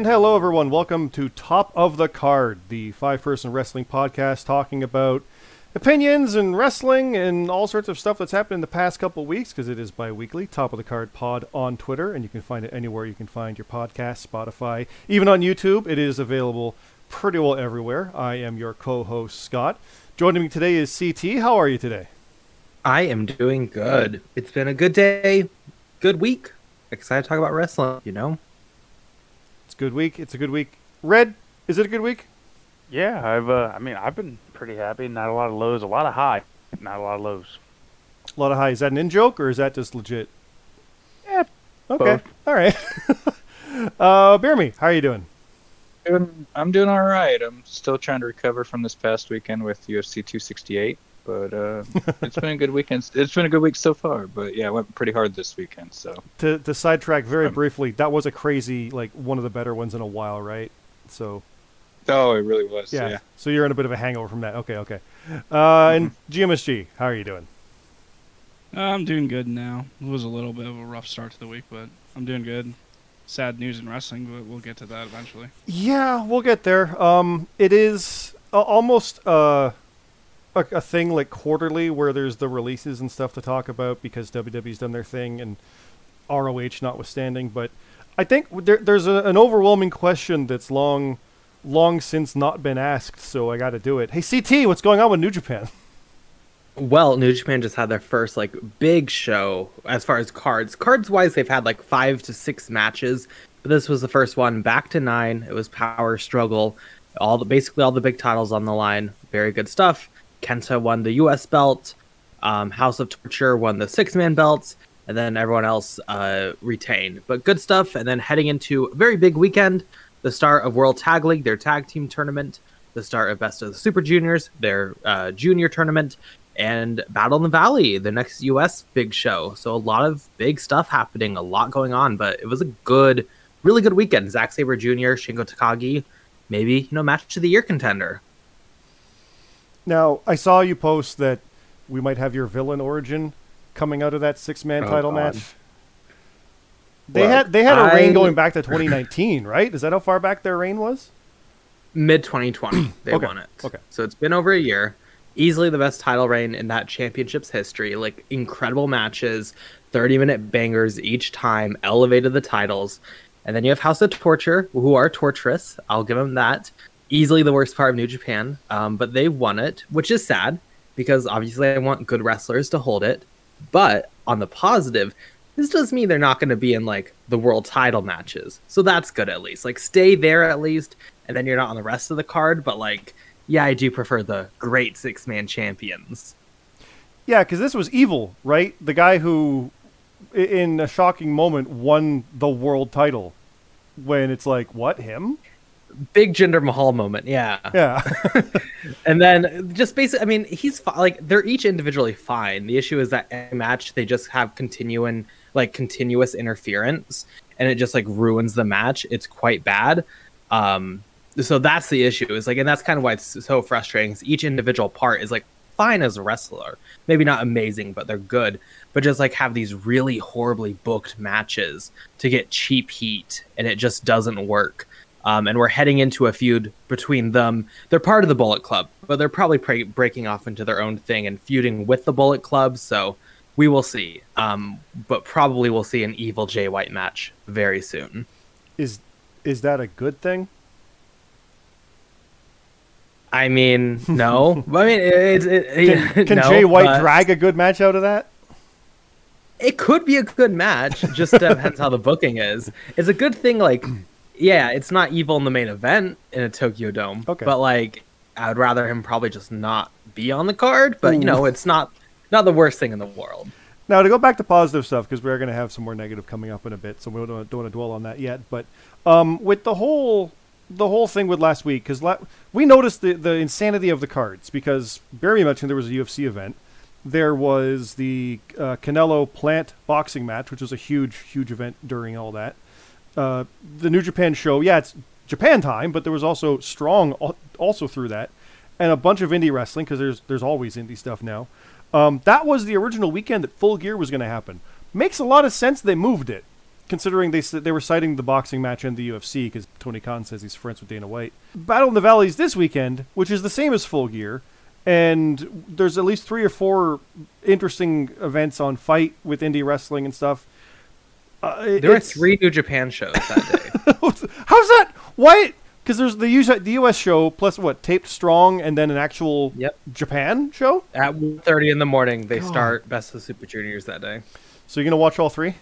And hello, everyone. Welcome to Top of the Card, the five person wrestling podcast talking about opinions and wrestling and all sorts of stuff that's happened in the past couple weeks because it is bi weekly. Top of the Card Pod on Twitter, and you can find it anywhere you can find your podcast, Spotify, even on YouTube. It is available pretty well everywhere. I am your co host, Scott. Joining me today is CT. How are you today? I am doing good. It's been a good day, good week. Excited to talk about wrestling, you know? It's a good week. It's a good week. Red, is it a good week? Yeah, I've. Uh, I mean, I've been pretty happy. Not a lot of lows, a lot of high, not a lot of lows. A lot of high. Is that an in joke or is that just legit? Yeah. Okay. both. All right. uh, Bear me, how are you doing? Doing, I'm doing all right. I'm still trying to recover from this past weekend with UFC 268, but uh, it's been a good weekend. It's been a good week so far. But yeah, I went pretty hard this weekend. So To to sidetrack very Um, briefly, that was a crazy like one of the better ones in a while, right? So oh, it really was. yeah. Yeah. So you're in a bit of a hangover from that. Okay, okay. Uh, and Mm-hmm. GMSG, how are you doing? I'm doing good now. It was a little bit of a rough start to the week, but I'm doing good. Sad news in wrestling, but we'll get to that eventually. Yeah, we'll get there. Um, it is uh, almost uh, a, a thing like quarterly where there's the releases and stuff to talk about because WWE's done their thing and ROH notwithstanding. But I think there, there's a, an overwhelming question that's long, long since not been asked. So I got to do it. Hey, CT, what's going on with New Japan? Well, New Japan just had their first like big show as far as cards. Cards wise, they've had like five to six matches, but this was the first one back to nine. It was power struggle, all the basically all the big titles on the line. Very good stuff. Kenta won the U.S. belt. Um, House of Torture won the six man belts, and then everyone else uh, retained. But good stuff. And then heading into a very big weekend, the start of World Tag League, their tag team tournament, the start of Best of the Super Juniors, their uh, junior tournament, and Battle in the Valley, the next US big show. So a lot of big stuff happening, a lot going on, but it was a good, really good weekend. Zack Sabre Jr., Shingo Takagi, maybe, you know, match to the year contender. Now, I saw you post that we might have your villain origin coming out of that six man Oh, title God. match. They Look, had they had a reign going back to 2019, right? Is that how far back their reign was? Mid 2020, they Okay, won it. okay. So it's been over a year. Easily the best title reign in that championship's history. Like incredible matches, 30 minute bangers each time, elevated the titles. And then you have House of Torture, who are torturous. I'll give them that. Easily the worst part of New Japan. Um, but they won it, which is sad because obviously I want good wrestlers to hold it. But on the positive, this does mean they're not going to be in like the world title matches. So that's good at least. Like stay there at least, and then you're not on the rest of the card. But like, yeah, I do prefer the great six man champions. Yeah, because this was evil, right? The guy who, in a shocking moment, won the world title. When it's like, what him? Big Jinder Mahal moment, yeah. Yeah, And then just basically, I mean, he's fi- like they're each individually fine. The issue is that a match they just have continuing like continuous interference, and it just like ruins the match. It's quite bad. Um, so that's the issue. Is like, and that's kind of why it's so frustrating. Is each individual part is like fine as a wrestler, maybe not amazing, but they're good. But just like have these really horribly booked matches to get cheap heat, and it just doesn't work. Um, and we're heading into a feud between them. They're part of the Bullet Club, but they're probably pre- breaking off into their own thing and feuding with the Bullet Club. So we will see. Um, but probably we'll see an evil Jay White match very soon. is is that a good thing? I mean, no. I mean, it's it, Can, can no, Jay White but drag a good match out of that? It could be a good match. Just depends how the booking is. It's a good thing. Like, yeah, it's not evil in the main event in a Tokyo Dome. Okay. But like, I'd rather him probably just not be on the card. But you know, it's not not the worst thing in the world. Now to go back to positive stuff because we are going to have some more negative coming up in a bit, so we don't, don't want to dwell on that yet. But um, with the whole the whole thing with last week, because la- we noticed the the insanity of the cards because Barry mentioned there was a UFC event. There was the uh, Canelo Plant boxing match, which was a huge, huge event during all that. Uh, the New Japan show, yeah, it's Japan time, but there was also strong also through that, and a bunch of indie wrestling because there's there's always indie stuff now. Um, that was the original weekend that Full Gear was going to happen. Makes a lot of sense they moved it. considering they they were citing the boxing match and the UFC because Tony Khan says he's friends with Dana White. Battle in the Valleys this weekend, which is the same as Full Gear, and there's at least three or four interesting events on Fight with indie wrestling and stuff. Uh, There were three New Japan shows that day. How's that? Why? Because there's the US, the US show plus what taped strong and then an actual Yep. Japan show. At 1.30 in the morning, they God. start Best of Super Juniors that day. So you're gonna watch all three?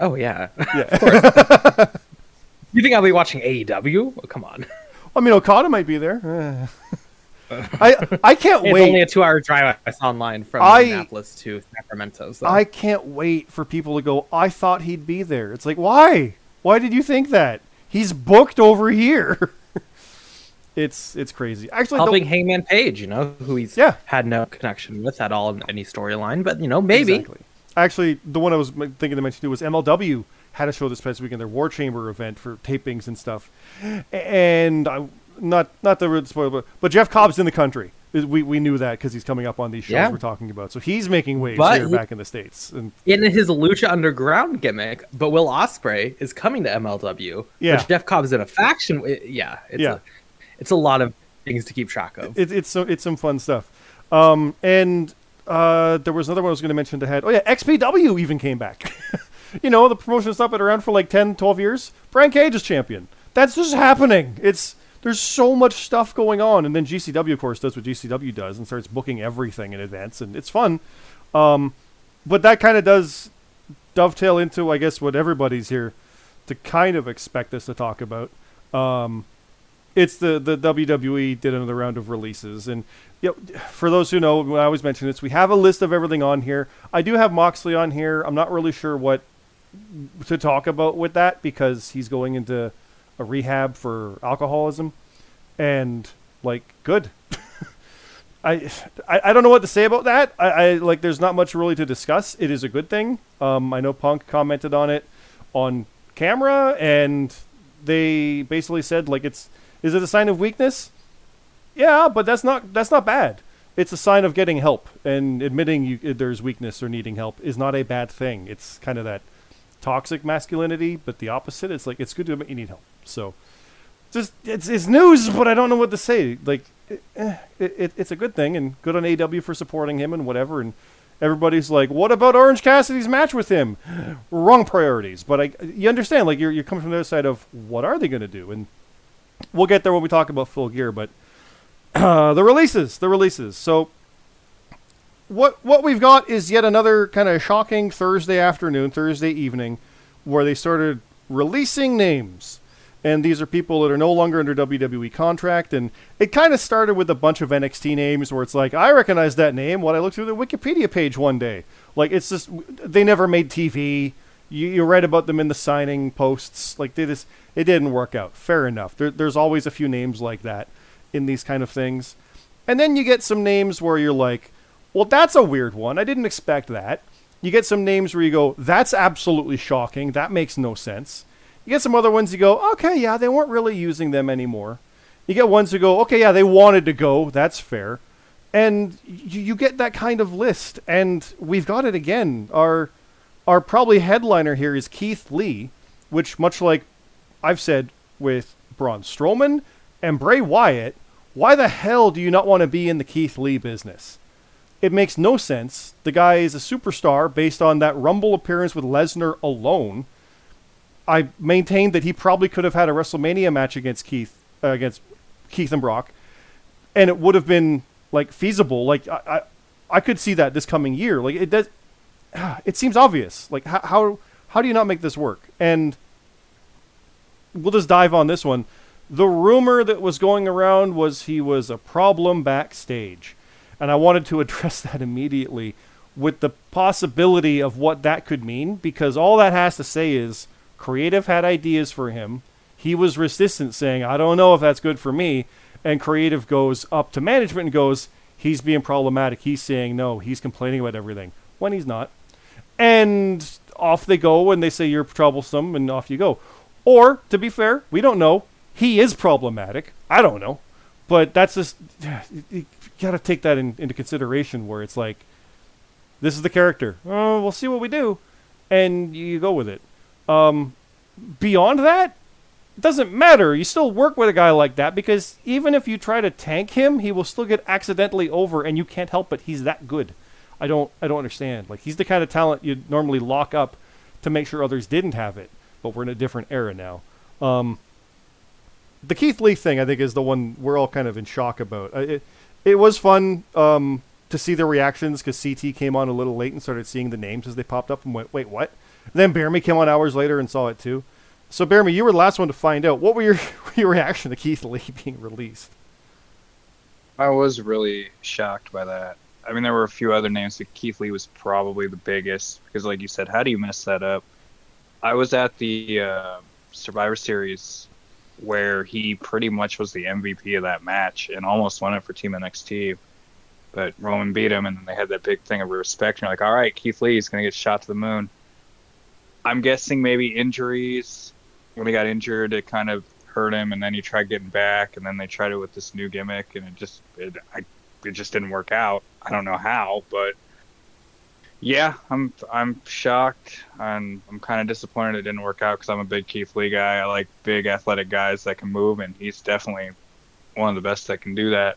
Oh yeah. Yeah. you think I'll be watching AEW? Oh, come on. I mean, Okada might be there. I I can't It's wait. It's only a two-hour drive I saw online from I- Minneapolis to Sacramento. So. I can't wait for people to go. I thought he'd be there. It's like, why? Why did you think that? He's booked over here. it's it's crazy. Actually, the- helping Hangman Page, you know, who he's Yeah. had no connection with at all in any storyline, but you know, maybe. Exactly. Actually, the one I was thinking to mention too was MLW had a show this past weekend, their War Chamber event for tapings and stuff. And I, not not the real spoiler, but, but Jeff Cobb's in the country. We, we knew that because he's coming up on these shows Yeah. we're talking about. So he's making waves But here he- back in the states. And In his Lucha Underground gimmick, but Will Ospreay is coming to MLW. Yeah. Jeff Cobb's in a faction. Yeah, it's Yeah. a, it's a lot of things to keep track of. it, it's so, it's some fun stuff. Um, and uh, there was another one I was going to mention to head. Oh yeah, XPW even came back. you know, the promotion's not been around for like 10, 12 years. Brian Cage is champion. That's just happening. It's there's so much stuff going on, and then GCW, of course, does what GCW does and starts booking everything in advance, and it's fun. Um, but that kind of does dovetail into, I guess, what everybody's here to kind of expect us to talk about. Um, it's the the WWE did another round of releases, and you know, for those who know, I always mention this. We have a list of everything on here. I do have Moxley on here. I'm not really sure what to talk about with that because he's going into a rehab for alcoholism, and like good. I, I I don't know what to say about that. I, I like there's not much really to discuss. It is a good thing. Um, I know Punk commented on it on camera, and they basically said like it's is it a sign of weakness? Yeah, but that's not that's not bad. It's a sign of getting help and admitting you there's weakness or needing help is not a bad thing. It's kind of that toxic masculinity, but the opposite. It's like it's good to admit you need help. So just it's it's news, but I don't know what to say. Like eh, it, it, it's a good thing and good on AW for supporting him and whatever. And everybody's like, what about Orange Cassidy's match with him? Wrong priorities. But I you understand like you're you're coming from the other side of what are they going to do and we'll get there when we talk about full gear, but uh, the releases, the releases. So what what we've got is yet another kind of shocking Thursday afternoon, Thursday evening, where they started releasing names. And these are people that are no longer under WWE contract. And it kind of started with a bunch of NXT names where it's like, I recognize that name when I looked through the Wikipedia page one day. Like, it's just, they never made TV. You, you read about them in the signing posts. Like, they just, it didn't work out. Fair enough. There, there's always a few names like that in these kind of things. And then you get some names where you're like, well, that's a weird one. I didn't expect that. You get some names where you go, that's absolutely shocking. That makes no sense. You get some other ones you go, okay, yeah, they weren't really using them anymore. You get ones who go, okay, yeah, they wanted to go. That's fair. And you, you get that kind of list. And we've got it again. Our, our probably headliner here is Keith Lee, which, much like I've said with Braun Strowman and Bray Wyatt, why the hell do you not want to be in the Keith Lee business? It makes no sense. The guy is a superstar based on that Rumble appearance with Lesnar alone. I maintained that he probably could have had a WrestleMania match against Keith, uh, against Keith and Brock, and it would have been like feasible. Like I, I, I could see that this coming year. Like it does. It seems obvious. Like how how how do you not make this work? And we'll just dive on this one. The rumor that was going around was he was a problem backstage. And I wanted to address that immediately with the possibility of what that could mean because all that has to say is creative had ideas for him. He was resistant saying, "I don't know if that's good for me." And creative goes up to management and goes, "He's being problematic. He's saying no. He's complaining about everything when he's not." And off they go and they say you're troublesome and off you go. Or to be fair, we don't know. He is problematic. I don't know. But that's just you got to take that in, into consideration where it's like this is the character. Oh, we'll see what we do. and you go with it. Um, beyond that, it doesn't matter. You still work with a guy like that because even if you try to tank him, he will still get accidentally over, and you can't help it. He's that good. I don't I don't understand. Like he's the kind of talent you'd normally lock up to make sure others didn't have it. But we're in a different era now. Um, the Keith Lee thing, I think, is the one we're all kind of in shock about. Uh, It, it was fun um, to see the reactions because CT came on a little late and started seeing the names as they popped up and went, "Wait, what?" then Bearmy came on hours later and saw it too. So Bearmy, you were the last one to find out. What were your your reaction to Keith Lee being released? I was really shocked by that. I mean, there were a few other names, but Keith Lee was probably the biggest because, like you said, how do you mess that up? I was at the uh, Survivor Series where he pretty much was the MVP of that match and almost won it for Team NXT. But Roman beat him, and then they had that big thing of respect. And you're like, all right, Keith Lee is going to get shot to the moon. I'm guessing maybe injuries. When he got injured, it kind of hurt him, and then he tried getting back, and then they tried it with this new gimmick, and it just it, I, it just didn't work out. I don't know how, but yeah, I'm I'm shocked, and I'm kind of disappointed it didn't work out because I'm a big Keith Lee guy. I like big athletic guys that can move, and he's definitely one of the best that can do that.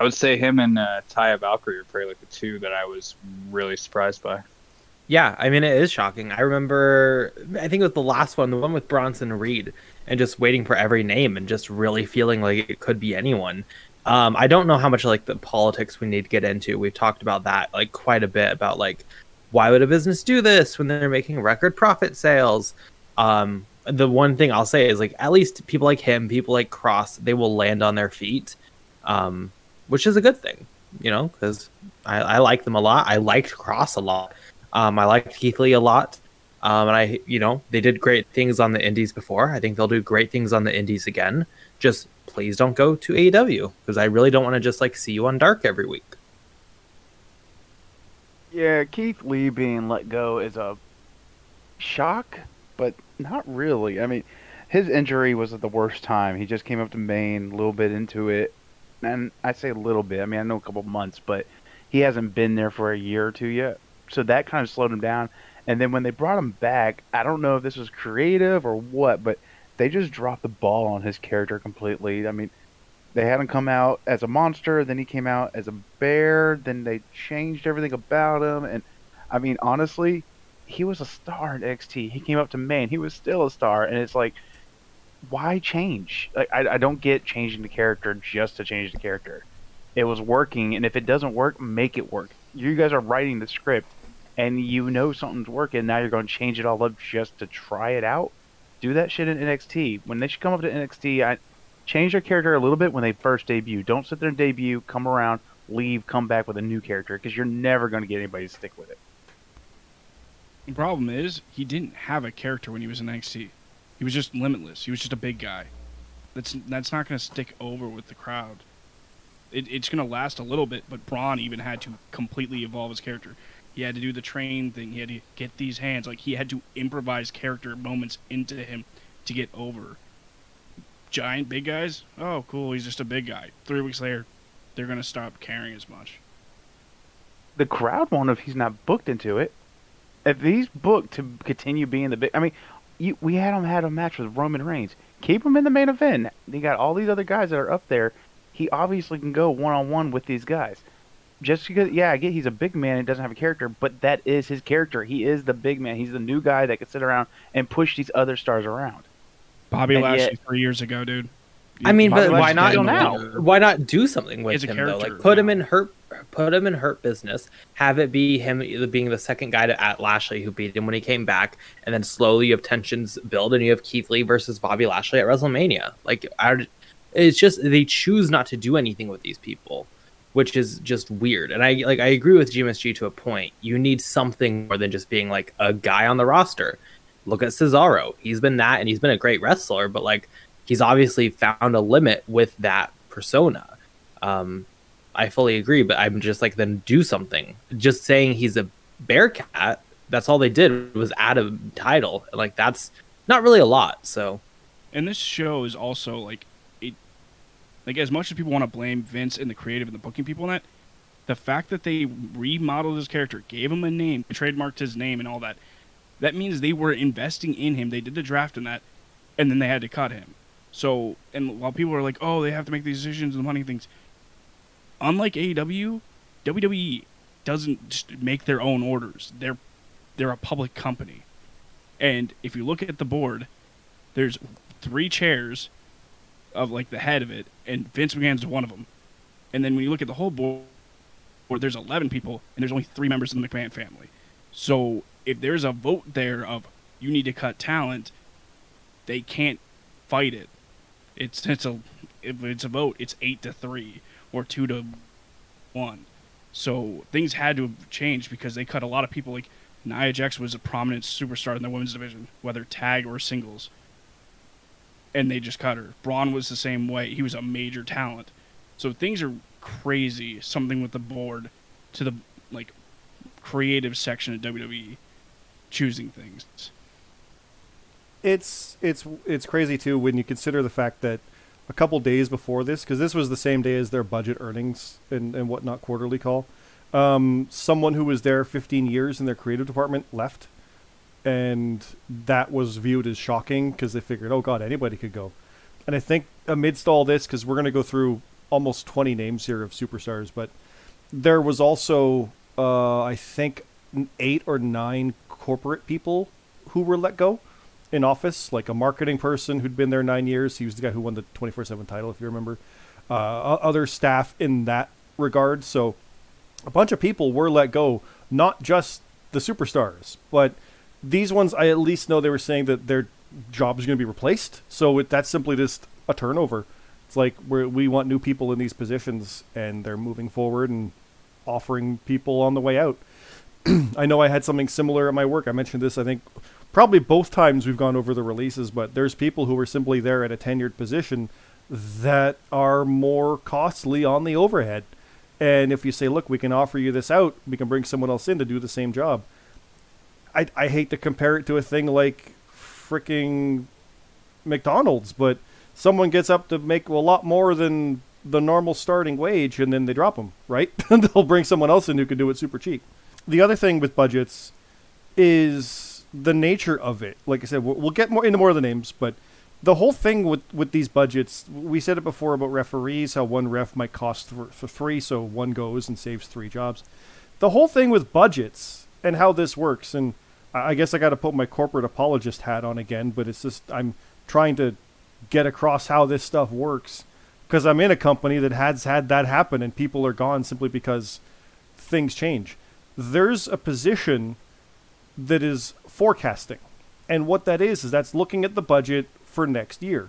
I would say him and uh, Valkyrie are probably like the two that I was really surprised by. Yeah, I mean it is shocking. I remember I think it was the last one, the one with Bronson Reed, and just waiting for every name and just really feeling like it could be anyone. Um, I don't know how much like the politics we need to get into. We've talked about that like quite a bit about like why would a business do this when they're making record profit sales? Um, the one thing I'll say is like at least people like him, people like Kross, they will land on their feet, um, which is a good thing, you know, because I, I like them a lot. I liked Kross a lot. Um, I liked Keith Lee a lot. Um, and I, you know, they did great things on the indies before. I think they'll do great things on the indies again. Just please don't go to AEW because I really don't want to just like see you on Dark every week. Yeah, Keith Lee being let go is a shock, but not really. I mean, his injury was at the worst time. He just came up to main a little bit into it, and I say a little bit. I mean, I know a couple months, but he hasn't been there for a year or two yet. So that kind of slowed him down. And then when they brought him back, I don't know if this was creative or what, but they just dropped the ball on his character completely. I mean, they had him come out as a monster, then he came out as a bear, then they changed everything about him. And I mean, honestly, he was a star in NXT. He came up to main, he was still a star. And it's like, why change? Like, I, I don't get changing the character just to change the character. It was working, and if it doesn't work, make it work. You guys are writing the script, and you know something's working. Now you're going to change it all up just to try it out. Do that shit in NXT. When they should come up to NXT, I change their character a little bit when they first debut. Don't sit there and debut, come around, leave, come back with a new character because you're never going to get anybody to stick with it. The problem is he didn't have a character when he was in NXT. He was just limitless. He was just a big guy. That's that's not going to stick over with the crowd. It, it's going to last a little bit, but Braun even had to completely evolve his character. He had to do the train thing. He had to get these hands. Like he had to improvise character moments into him to get over. Giant big guys. Oh, cool. He's just a big guy. Three weeks later, they're to stop caring as much. The crowd won't if he's not booked into it. If he's booked to continue being the big, I mean, you, we had him had a match with Roman Reigns. Keep him in the main event. They got all these other guys that are up there. He obviously can go one on one with these guys. Just because, yeah, I get he's a big man and doesn't have a character, but that is his character. He is the big man. He's the new guy that can sit around and push these other stars around. Bobby And Lashley yet- three years ago, dude. I mean, Bobby but why not now. Why not do something with him though? Like put him in hurt, put him in hurt business. Have it be him being the second guy to at Lashley who beat him when he came back, and then slowly you have tensions build, and you have Keith Lee versus Bobby Lashley at WrestleMania. Like, I, it's just they choose not to do anything with these people, which is just weird. And I like I agree with GMSG to a point. You need something more than just being like a guy on the roster. Look at Cesaro. He's been that, and he's been a great wrestler, but like he's obviously found a limit with that persona. Um, I fully agree, but I'm just like, then do something. Just saying he's a Bearcat, that's all they did was add a title. Like that's not really a lot. So And this show is also like like as much as people want to blame Vince and the creative and the booking people and that, the fact that they remodeled his character, gave him a name, trademarked his name and all that, That means they were investing in him. They did the draft in that, and then they had to cut him. So, and while people are like, "Oh, they have to make these decisions and money things," unlike AEW, WWE doesn't make their own orders. They're they're a public company, and if you look at the board, there's three chairs of like the head of it, and Vince McMahon's one of them. And then when you look at the whole board, there's 11 people, and there's only three members of the McMahon family. So if there's a vote there of you need to cut talent, they can't fight it. It's it's a if it's a vote, it's eight to three or two to one. So things had to have changed because they cut a lot of people. Like Nia Jax was a prominent superstar in the women's division, whether tag or singles, and they just cut her. Braun was the same way. He was a major talent. So things are crazy. Something with the board to the like creative section of WWE choosing things. it's it's it's crazy too when you consider the fact that a couple days before this, because this was the same day as their budget earnings and, and whatnot quarterly call, um, someone who was there 15 years in their creative department left, and that was viewed as shocking because they figured, oh god, anybody could go. And I think amidst all this, because we're going to go through almost 20 names here of superstars, but there was also, uh, I think, eight or nine corporate people who were let go in office, like a marketing person who'd been there nine years. He was the guy who won the 24 7 title, if you remember. Uh, other staff in that regard. So a bunch of people were let go, not just the superstars, but these ones, I at least know they were saying that their job is going to be replaced. So it, that's simply just a turnover. It's like we we want new people in these positions, and they're moving forward and offering people on the way out. I know I had something similar at my work. I mentioned this, I think, probably both times we've gone over the releases, but there's people who are simply there at a tenured position that are more costly on the overhead. And if you say, look, we can offer you this out, we can bring someone else in to do the same job. I, I hate to compare it to a thing like freaking McDonald's, but someone gets up to make a lot more than the normal starting wage and then they drop them, right? they'll bring someone else in who can do it super cheap. The other thing with budgets is the nature of it. Like I said, we'll, we'll get more into more of the names, but the whole thing with, with these budgets, we said it before about referees, how one ref might cost for, for three, so one goes and saves three jobs. The whole thing with budgets and how this works, and I guess I got to put my corporate apologist hat on again, but it's just I'm trying to get across how this stuff works because I'm in a company that has had that happen and people are gone simply because things change. There's a position that is forecasting. And what that is, is that's looking at the budget for next year.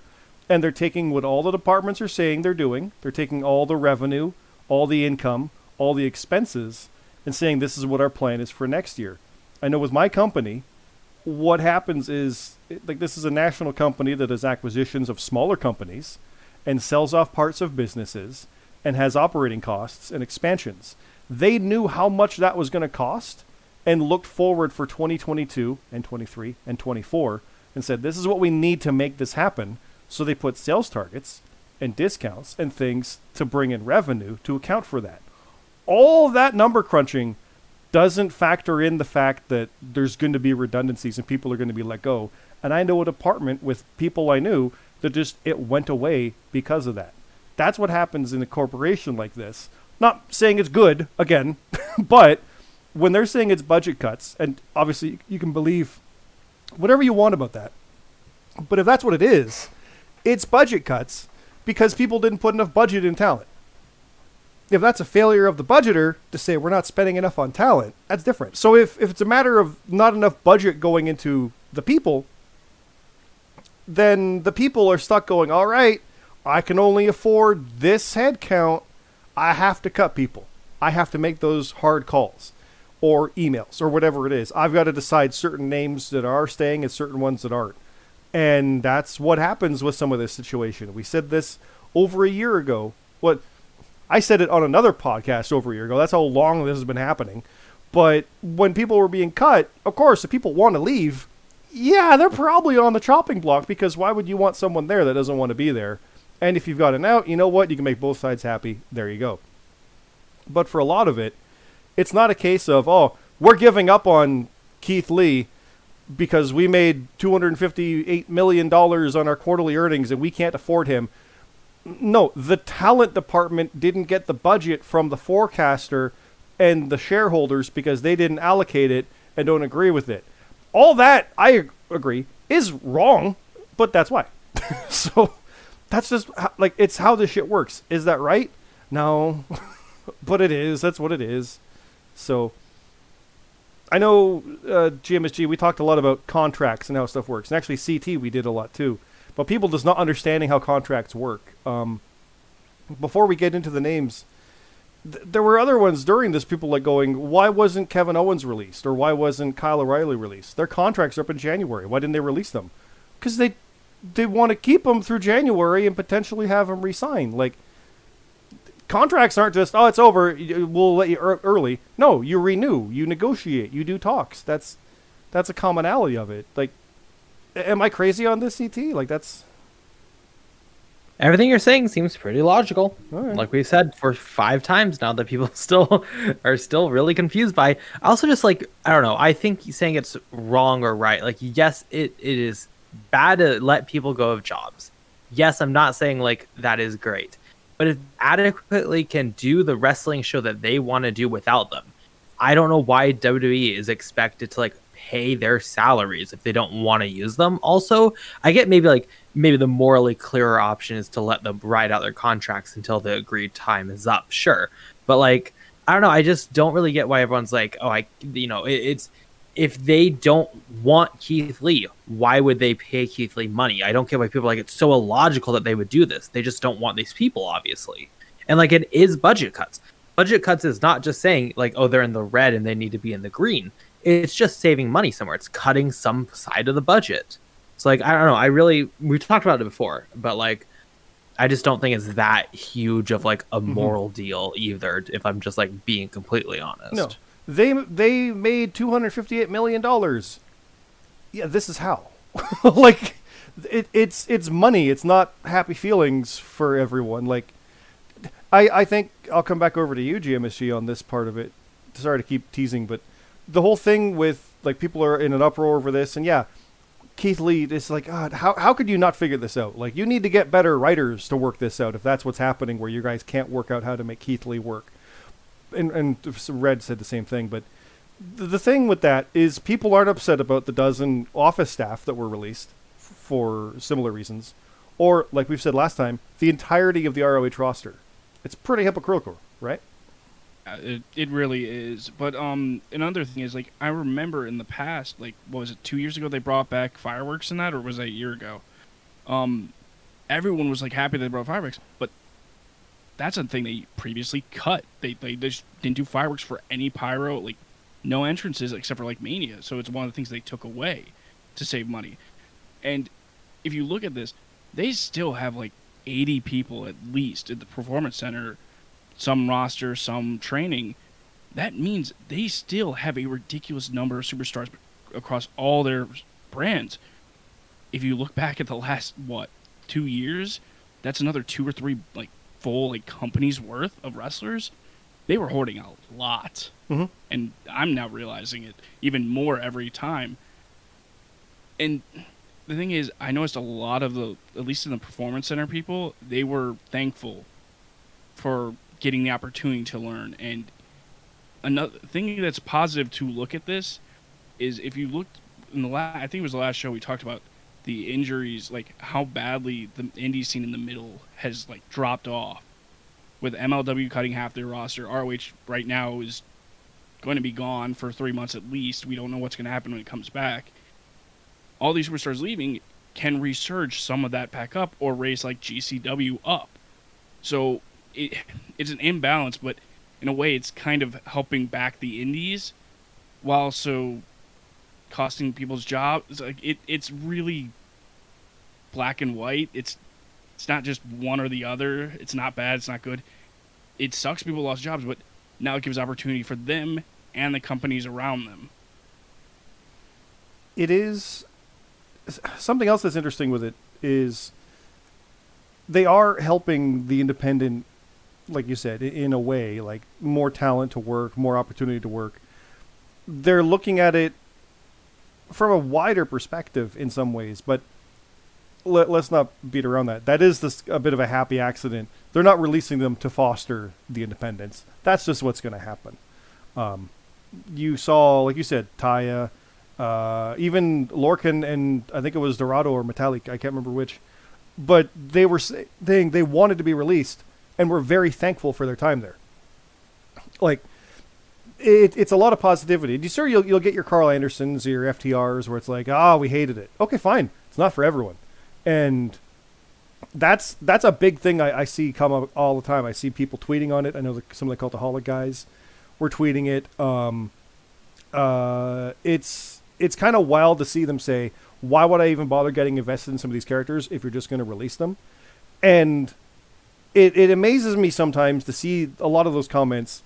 And they're taking what all the departments are saying they're doing, they're taking all the revenue, all the income, all the expenses, and saying this is what our plan is for next year. I know with my company, what happens is like this is a national company that does acquisitions of smaller companies and sells off parts of businesses and has operating costs and expansions. They knew how much that was going to cost and looked forward for 2022 and 23 and 24 and said, This is what we need to make this happen. So they put sales targets and discounts and things to bring in revenue to account for that. All that number crunching doesn't factor in the fact that there's going to be redundancies and people are going to be let go. And I know a department with people I knew that just it went away because of that. That's what happens in a corporation like this. Not saying it's good again, but when they're saying it's budget cuts, and obviously you can believe whatever you want about that. But if that's what it is, it's budget cuts because people didn't put enough budget in talent. If that's a failure of the budgeter to say we're not spending enough on talent, that's different. So if, if it's a matter of not enough budget going into the people, then the people are stuck going, all right, I can only afford this head count. I have to cut people. I have to make those hard calls or emails or whatever it is. I've got to decide certain names that are staying and certain ones that aren't. And that's what happens with some of this situation. We said this over a year ago. What I said it on another podcast over a year ago. That's how long this has been happening. But when people were being cut, of course, if people want to leave, yeah, they're probably on the chopping block because why would you want someone there that doesn't want to be there? And if you've got an out, you know what? You can make both sides happy. There you go. But for a lot of it, it's not a case of, oh, we're giving up on Keith Lee because we made 258 million dollars on our quarterly earnings and we can't afford him. No, the talent department didn't get the budget from the forecaster and the shareholders because they didn't allocate it and don't agree with it. All that I agree is wrong, but that's why. so that's just how, like it's how this shit works. Is that right? No, but it is. That's what it is. So I know uh, GMSG. We talked a lot about contracts and how stuff works, and actually CT we did a lot too. But people just not understanding how contracts work. Um, before we get into the names, th- there were other ones during this. People like going, why wasn't Kevin Owens released, or why wasn't Kyle O'Reilly released? Their contracts are up in January. Why didn't they release them? Because they they want to keep them through January and potentially have them resign. Like contracts aren't just oh it's over we'll let you ear- early. No, you renew, you negotiate, you do talks. That's that's a commonality of it. Like, am I crazy on this CT? Like that's Everything you're saying seems pretty logical. Right. Like we've said for five times now that people still are still really confused by. I also just like I don't know. I think saying it's wrong or right. Like yes, it, it is bad to let people go of jobs. Yes, I'm not saying like that is great. But if adequately can do the wrestling show that they want to do without them, I don't know why WWE is expected to like pay their salaries if they don't want to use them. Also, I get maybe like maybe the morally clearer option is to let them ride out their contracts until the agreed time is up. Sure, but like I don't know. I just don't really get why everyone's like, oh, I you know, it, it's if they don't want Keith Lee, why would they pay Keith Lee money? I don't get why people like it's so illogical that they would do this. They just don't want these people, obviously. And like it is budget cuts. Budget cuts is not just saying like, oh, they're in the red and they need to be in the green. It's just saving money somewhere. It's cutting some side of the budget. So like I don't know. I really we talked about it before, but like I just don't think it's that huge of like a mm-hmm. moral deal either. If I'm just like being completely honest. no. They they made 258 million dollars. Yeah, this is how. like it, it's it's money. It's not happy feelings for everyone. Like I I think I'll come back over to you GMSG on this part of it. Sorry to keep teasing, but the whole thing with like people are in an uproar over this and yeah, Keith Lee is like, God, how how could you not figure this out? Like you need to get better writers to work this out if that's what's happening where you guys can't work out how to make Keith Lee work. And and Red said the same thing, but the, the thing with that is people aren't upset about the dozen office staff that were released f- for similar reasons, or like we've said last time, the entirety of the ROH roster. It's pretty hypocritical, right? Uh, It, it really is. But um, another thing is like I remember in the past, like what was it, two years ago they brought back fireworks and that, or was that a year ago? Um, everyone was like happy they brought fireworks, but that's a thing they previously cut. They they just didn't do fireworks for any pyro, like no entrances except for like Mania. So it's one of the things they took away to save money. And if you look at this, they still have like 80 people at least at the performance center some roster, some training, that means they still have a ridiculous number of superstars across all their brands. If you look back at the last what two years, that's another two or three like full like companies worth of wrestlers. They were hoarding a lot, Mhm. and I'm now realizing it even more every time. And the thing is, I noticed a lot of the, at least in the performance center people, they were thankful for getting the opportunity to learn. And another thing that's positive to look at this is if you looked in the last, I think it was the last show we talked about the injuries, like how badly the indie scene in the middle has like dropped off. With MLW cutting half their roster, ROH right now is going to be gone for three months at least. We don't know what's going to happen when it comes back. All these superstars leaving can resurge some of that back up or raise like GCW up. So it, it's an imbalance, but in a way, it's kind of helping back the indies while also costing people's jobs. Like it, it's really black and white. It's it's not just one or the other. It's not bad. It's not good. It sucks people lost jobs, but now it gives opportunity for them and the companies around them. it is something else that's interesting with it is they are helping the independent like you said in a way like more talent to work more opportunity to work they're looking at it from a wider perspective in some ways, but let, us not beat around that. That is this, a bit of a happy accident. They're not releasing them to foster the independence. That's just what's going to happen. Um, you saw, like you said, Taya, uh, even Lorcan, and I think it was Dorado or Metalik. I can't remember which, but they were saying they wanted to be released, and we're very thankful for their time there. Like, it, it's a lot of positivity. You sure you'll you'll get your Karl Andersons your FTRs where it's like, ah, oh, we hated it. Okay, fine. It's not for everyone and that's that's a big thing I, I, see come up all the time. I see people tweeting on it. I know the, some of the cultaholic guys were tweeting it. Um, uh, it's it's kind of wild to see them say, "Why would I even bother getting invested in some of these characters if you're just going to release them?" And it it amazes me sometimes to see a lot of those comments.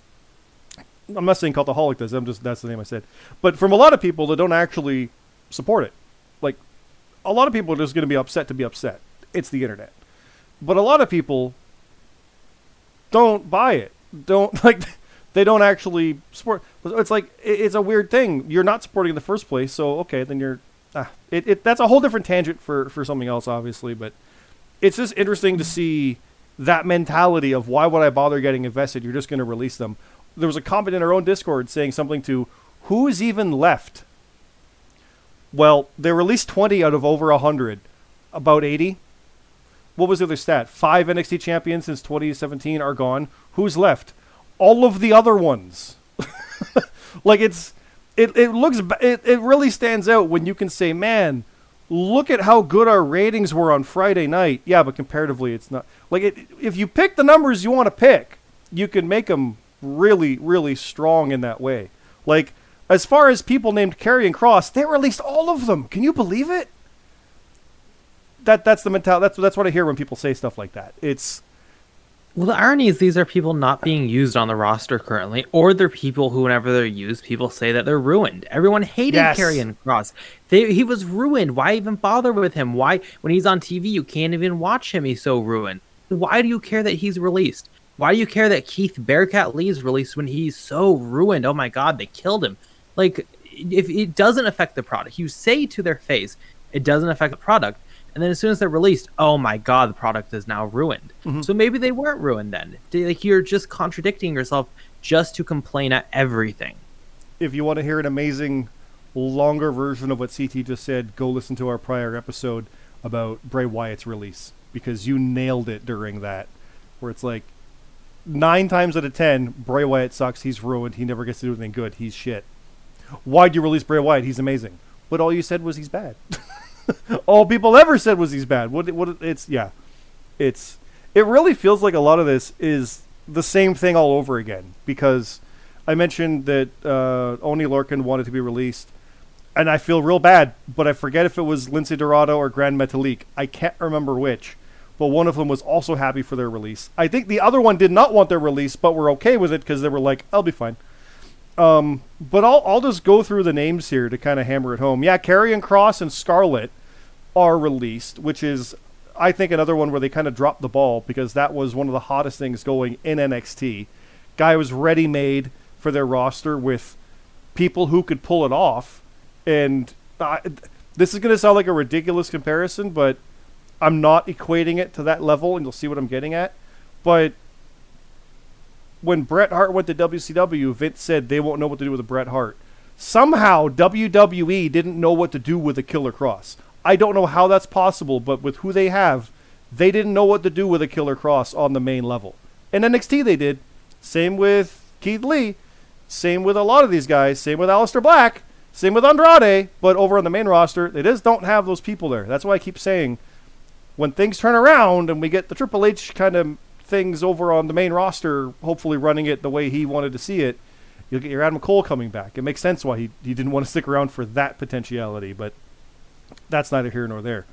I'm not saying cultaholic does. I'm just that's the name I said. But from a lot of people that don't actually support it, like a lot of people are just going to be upset to be upset. It's the internet. But a lot of people don't buy it. Don't like they don't actually support. It's like it's a weird thing. You're not supporting in the first place, so okay, then you're. Ah, it, it that's a whole different tangent for for something else, obviously. But it's just interesting to see that mentality of why would I bother getting invested? You're just going to release them. There was a comment in our own Discord saying something to who is even left well, they released 20 out of over 100. About 80. What was the other stat? Five NXT champions since 2017 are gone. Who's left? All of the other ones. like it's it, it looks it, it really stands out when you can say, "Man, look at how good our ratings were on Friday night." Yeah, but comparatively it's not. Like it, if you pick the numbers you want to pick, you can make them really really strong in that way. Like as far as people named Karrion Kross, they released all of them. Can you believe it? That that's the mentality. That's that's what I hear when people say stuff like that. It's well, the irony is these are people not being used on the roster currently, or they're people who, whenever they're used, people say that they're ruined. Everyone hated yes. Karrion Kross. They, he was ruined. Why even bother with him? Why, when he's on TV, you can't even watch him? He's so ruined. Why do you care that he's released? Why do you care that Keith Bearcat Lee is released when he's so ruined? Oh my God, they killed him. Like, if it doesn't affect the product, you say to their face, it doesn't affect the product. And then as soon as they're released, oh my god, the product is now ruined. Mm-hmm. So maybe they weren't ruined then. Like you're just contradicting yourself just to complain at everything. If you want to hear an amazing, longer version of what CT just said, go listen to our prior episode about Bray Wyatt's release because you nailed it during that, where it's like nine times out of ten, Bray Wyatt sucks. He's ruined. He never gets to do anything good. He's shit. Why'd you release Bray Wyatt? He's amazing. But all you said was he's bad. all people ever said was he's bad. What? What? It's yeah. It's it really feels like a lot of this is the same thing all over again because I mentioned that uh, Oney Lorcan wanted to be released, and I feel real bad, but I forget if it was Lince Dorado or Gran Metalik. I can't remember which, but one of them was also happy for their release. I think the other one did not want their release, but were okay with it because they were like, "I'll be fine." Um, but I'll I'll just go through the names here to kind of hammer it home. Yeah, Karrion Kross and Scarlett are released, which is I think another one where they kind of dropped the ball because that was one of the hottest things going in NXT. Guy was ready made for their roster with people who could pull it off, and I, this is going to sound like a ridiculous comparison, but I'm not equating it to that level, and you'll see what I'm getting at. But when Bret Hart went to WCW, Vince said they won't know what to do with Bret Hart. Somehow WWE didn't know what to do with a Killer Kross. I don't know how that's possible, but with who they have, they didn't know what to do with a Killer Kross on the main level. In NXT they did. Same with Keith Lee. Same with a lot of these guys. Same with Aleister Black. Same with Andrade. But over on the main roster, they just don't have those people there. That's why I keep saying when things turn around and we get the Triple H kind of things over on the main roster, hopefully running it the way he wanted to see it, you'll get your Adam Cole coming back. It makes sense why he, he didn't want to stick around for that potentiality, but that's neither here nor there.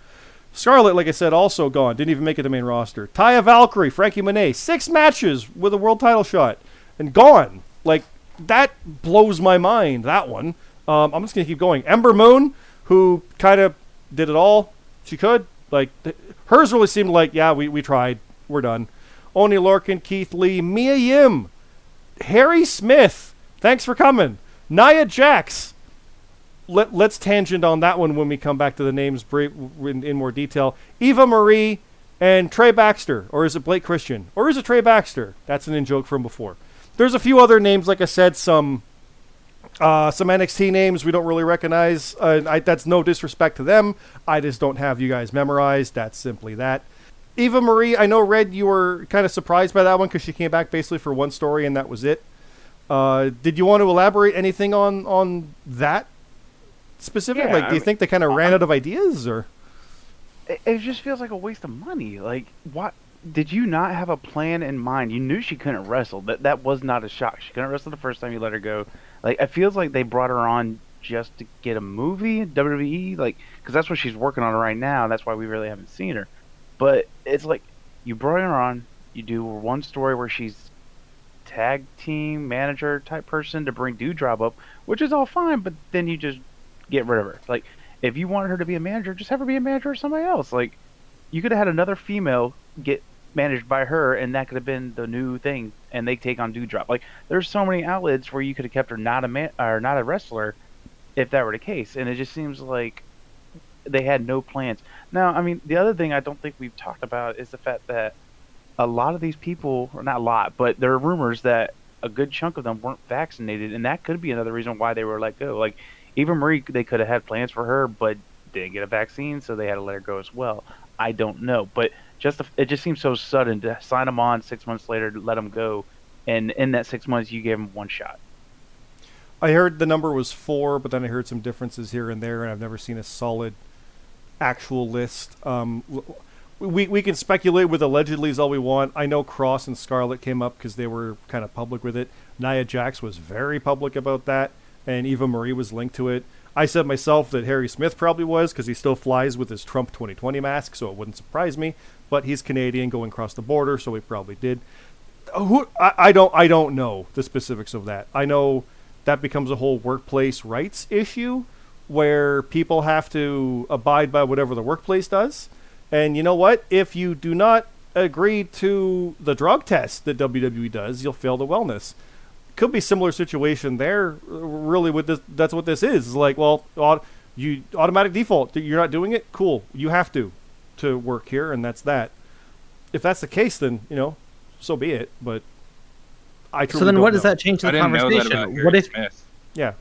Scarlett, like I said, also gone. Didn't even make it to the main roster. Taya Valkyrie, Franky Monet, six matches with a world title shot and gone. Like, that blows my mind, that one. Um, I'm just going to keep going. Ember Moon, who kind of did it all she could. Like, th- hers really seemed like, yeah, we, we tried. We're done. Oney Lorcan, Keith Lee, Mia Yim, Harry Smith. Thanks for coming. Nia Jax. let let's tangent on that one when we come back to the names bra- in, in more detail. Eva Marie and Trey Baxter, or is it Blake Christian, or is it Trey Baxter? That's an in joke from before. There's a few other names, like I said, some uh, some NXT names we don't really recognize. Uh, I, that's no disrespect to them. I just don't have you guys memorized. That's simply that. Eva Marie, I know Red, you were kind of surprised by that one because she came back basically for one story and that was it. Uh, did you want to elaborate anything on on that specific? Yeah, like, I do you mean- think they kind of ran out of ideas or? It, it just feels like a waste of money. Like, what? Did you not have a plan in mind? You knew she couldn't wrestle. That that was not a shock. She couldn't wrestle the first time you let her go. Like, it feels like they brought her on just to get a movie, WWE, like, because that's what she's working on right now. That's why we really haven't seen her. But it's like you brought her on. You do one story where she's tag team manager type person to bring Doudrop up, which is all fine. But then you just get rid of her. Like, if you wanted her to be a manager, just have her be a manager of somebody else. Like, you could have had another female get managed by her, and that could have been the new thing. And they take on Doudrop. Like, there's so many outlets where you could have kept her not a man or not a wrestler, if that were the case. And it just seems like they had no plans. Now, I mean, the other thing I don't think we've talked about is the fact that a lot of these people, or not a lot, but there are rumors that a good chunk of them weren't vaccinated, and that could be another reason why they were let go. Like, even Marie, they could have had plans for her, but didn't get a vaccine, so they had to let her go as well. I don't know, but just the, it just seems so sudden to sign them on six months later, to let them go, and in that six months you gave them one shot. I heard the number was four, but then I heard some differences here and there, and I've never seen a solid actual list. Um, we we can speculate with allegedly's all we want. I know Kross and Scarlett came up because they were kind of public with it. Nia Jax was very public about that, and Eva Marie was linked to it. I said myself that Harry Smith probably was because he still flies with his Trump 2020 mask, so it wouldn't surprise me. But he's Canadian, going across the border, so he probably did. Who I, I don't I don't know the specifics of that. I know that becomes a whole workplace rights issue where people have to abide by whatever the workplace does. And you know what? If you do not agree to the drug test that WWE does, you'll fail the wellness. Could be similar situation there. Really, with this, that's what this is. It's like, well, au- you automatic default. You're not doing it. Cool. You have to to work here, and that's that. If that's the case, then you know, so be it. But I truly So then, don't what does that change to the didn't know that conversation? about Harry what if Smith. Yeah.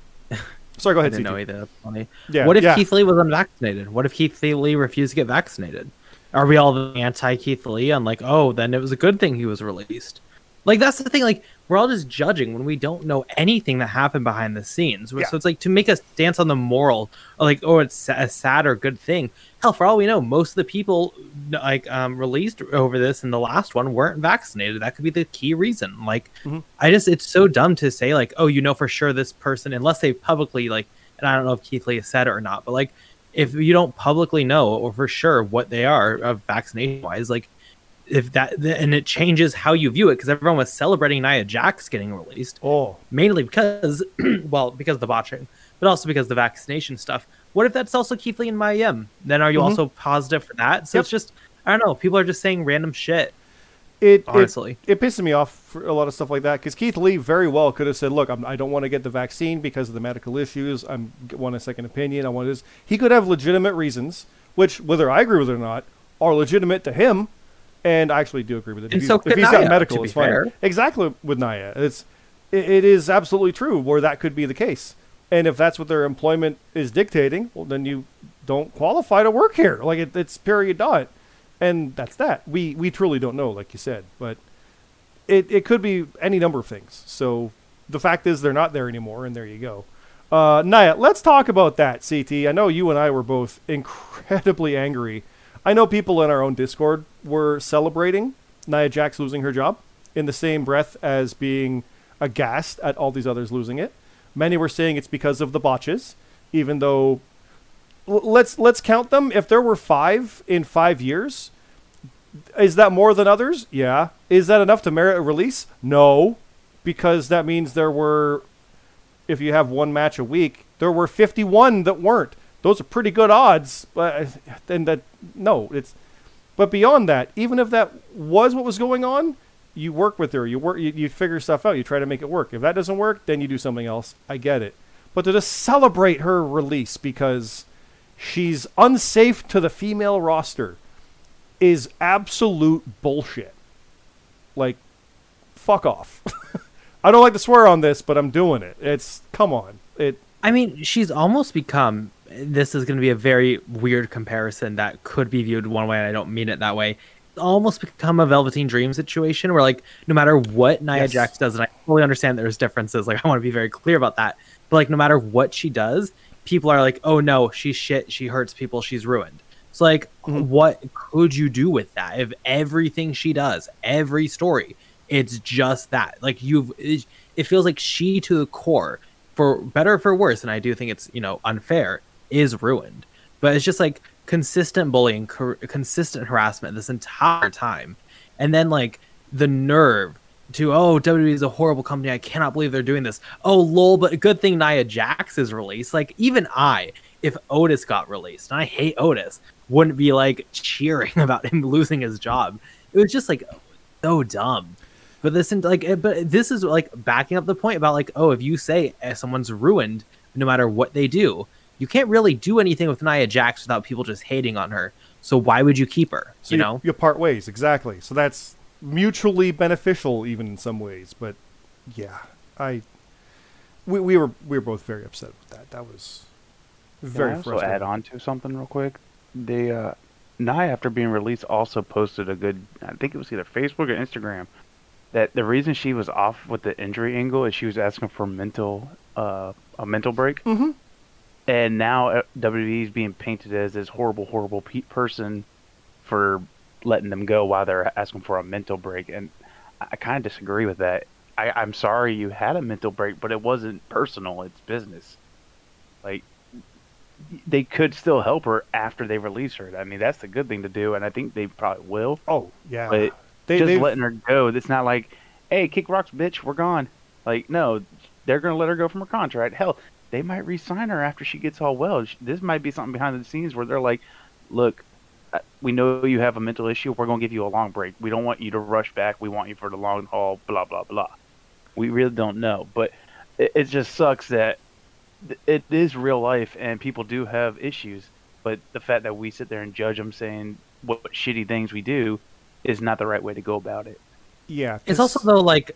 Sorry, go I ahead, didn't CT. know either. That's funny. Yeah. what if yeah. Keith Lee was unvaccinated? What if Keith Lee refused to get vaccinated? Are we all anti Keith Lee and like, oh, then it was a good thing he was released? Like that's the thing. Like we're all just judging when we don't know anything that happened behind the scenes. Yeah. So it's like to make us dance on the moral, or like, oh, it's a sad or good thing. Hell, for all we know, most of the people like um, released over this in the last one weren't vaccinated. That could be the key reason. Like, Mhm. I just it's so dumb to say like, oh, you know for sure this person, unless they publicly like, and I don't know if Keith Lee has said it or not, but like, if you don't publicly know or for sure what they are of vaccination wise, like if that and it changes how you view it because everyone was celebrating Nia Jax getting released Oh, mainly because well because of the botching but also because of the vaccination stuff what if that's also Keith Lee and Mia Yim then are you Mhm. also positive for that so Yep. it's just I don't know people are just saying random shit it, it honestly it pisses me off for a lot of stuff like that because Keith Lee very well could have said, "Look, I'm, I don't want to get the vaccine because of the medical issues. I want a second opinion. I want this." He could have legitimate reasons, which whether I agree with it or not, are legitimate to him. And I actually do agree with it. And if, so he's, if he's Nia, got medical, it's fine. fair. Exactly with Nia, it's it, it is absolutely true where that could be the case. And if that's what their employment is dictating, well, then you don't qualify to work here. Like it, it's period dot, and that's that. We we truly don't know, like you said, but it, it could be any number of things. So the fact is they're not there anymore, and there you go. Uh, Nia, let's talk about that, CT. I know you and I were both incredibly angry. I know people in our own Discord were celebrating Nia Jax losing her job in the same breath as being aghast at all these others losing it. Many were saying it's because of the botches, even though let's let's count them. If there were five in five years, is that more than others? Yeah. Is that enough to merit a release? No, because that means there were, if you have one match a week, there were 51 that weren't. Those are pretty good odds, but then that no, it's. But beyond that, even if that was what was going on, you work with her. You work. You, you figure stuff out. You try to make it work. If that doesn't work, then you do something else. I get it. but to just celebrate her release because she's unsafe to the female roster is absolute bullshit. Like, fuck off. I don't like to swear on this, but I'm doing it. It's come on. It I mean, she's almost become. This is going to be a very weird comparison that could be viewed one way, and I don't mean it that way. Almost become a Velveteen Dream situation where, like, no matter what Nia Yes. Jax does, and I fully understand there's differences. Like, I want to be very clear about that. But like, no matter what she does, people are like, "Oh no, she's shit. She hurts people. She's ruined." So, like, mm-hmm. what could you do with that if everything she does, every story, it's just that? Like, you've. It, it feels like she to the core for better or for worse, and I do think it's you know unfair, is ruined. But it's just like consistent bullying, cor- consistent harassment this entire time, and then like the nerve to oh WWE is a horrible company. I cannot believe they're doing this. Oh lol, but good thing Nia Jax is released. Like even I, if Otis got released, and I hate Otis, wouldn't be like cheering about him losing his job. It was just like so dumb. But this, like, eh, but this is like backing up the point about like, oh, if you say eh, someone's ruined, no matter what they do, you can't really do anything with Nia Jax without people just hating on her. So why would you keep her? so you know, you part ways exactly. So that's mutually beneficial, even in some ways. But yeah, I we, we were we were both very upset with that. That was very Can I also add on to something real quick? The uh, Nye, after being released, also posted a good. I think it was either Facebook or Instagram. That the reason she was off with the injury angle is she was asking for mental uh, a mental break. Mm-hmm. And now uh, WWE is being painted as this horrible, horrible pe- person for letting them go while they're asking for a mental break. And I, I kind of disagree with that. I, I'm sorry you had a mental break, but it wasn't personal. It's business. Like they could still help her after they release her. I mean, that's the good thing to do, and I think they probably will. Oh yeah, But they just they've- letting her go, it's not like, hey, kick rocks, bitch, we're gone. Like, no, they're gonna let her go from her contract. Hell, they might re-sign her after she gets all well. This might be something behind the scenes where they're like, look, uh, we know you have a mental issue. We're gonna give you a long break. We don't want you to rush back. We want you for the long haul. Blah blah blah. We really don't know, but it, it just sucks that it is real life and people do have issues. But the fact that we sit there and judge them saying what shitty things we do is not the right way to go about it. yeah. It's also though like,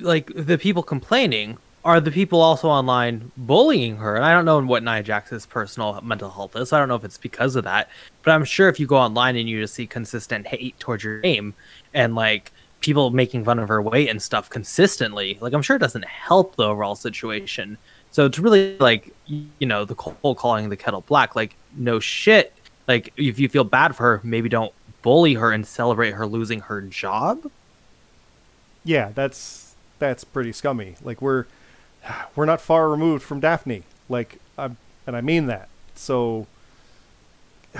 like the people complaining are the people also online bullying her, and I don't know what Nia Jax's personal mental health is. So I don't know if it's because of that, but I'm sure if you go online and you just see consistent hate towards your name and like people making fun of her weight and stuff consistently, like I'm sure it doesn't help the overall situation. So it's really like you know the whole calling the kettle black. Like no shit. Like if you feel bad for her, maybe don't bully her and celebrate her losing her job. yeah, that's that's pretty scummy. Like we're we're not far removed from Daffney. Like I'm, and I mean that. So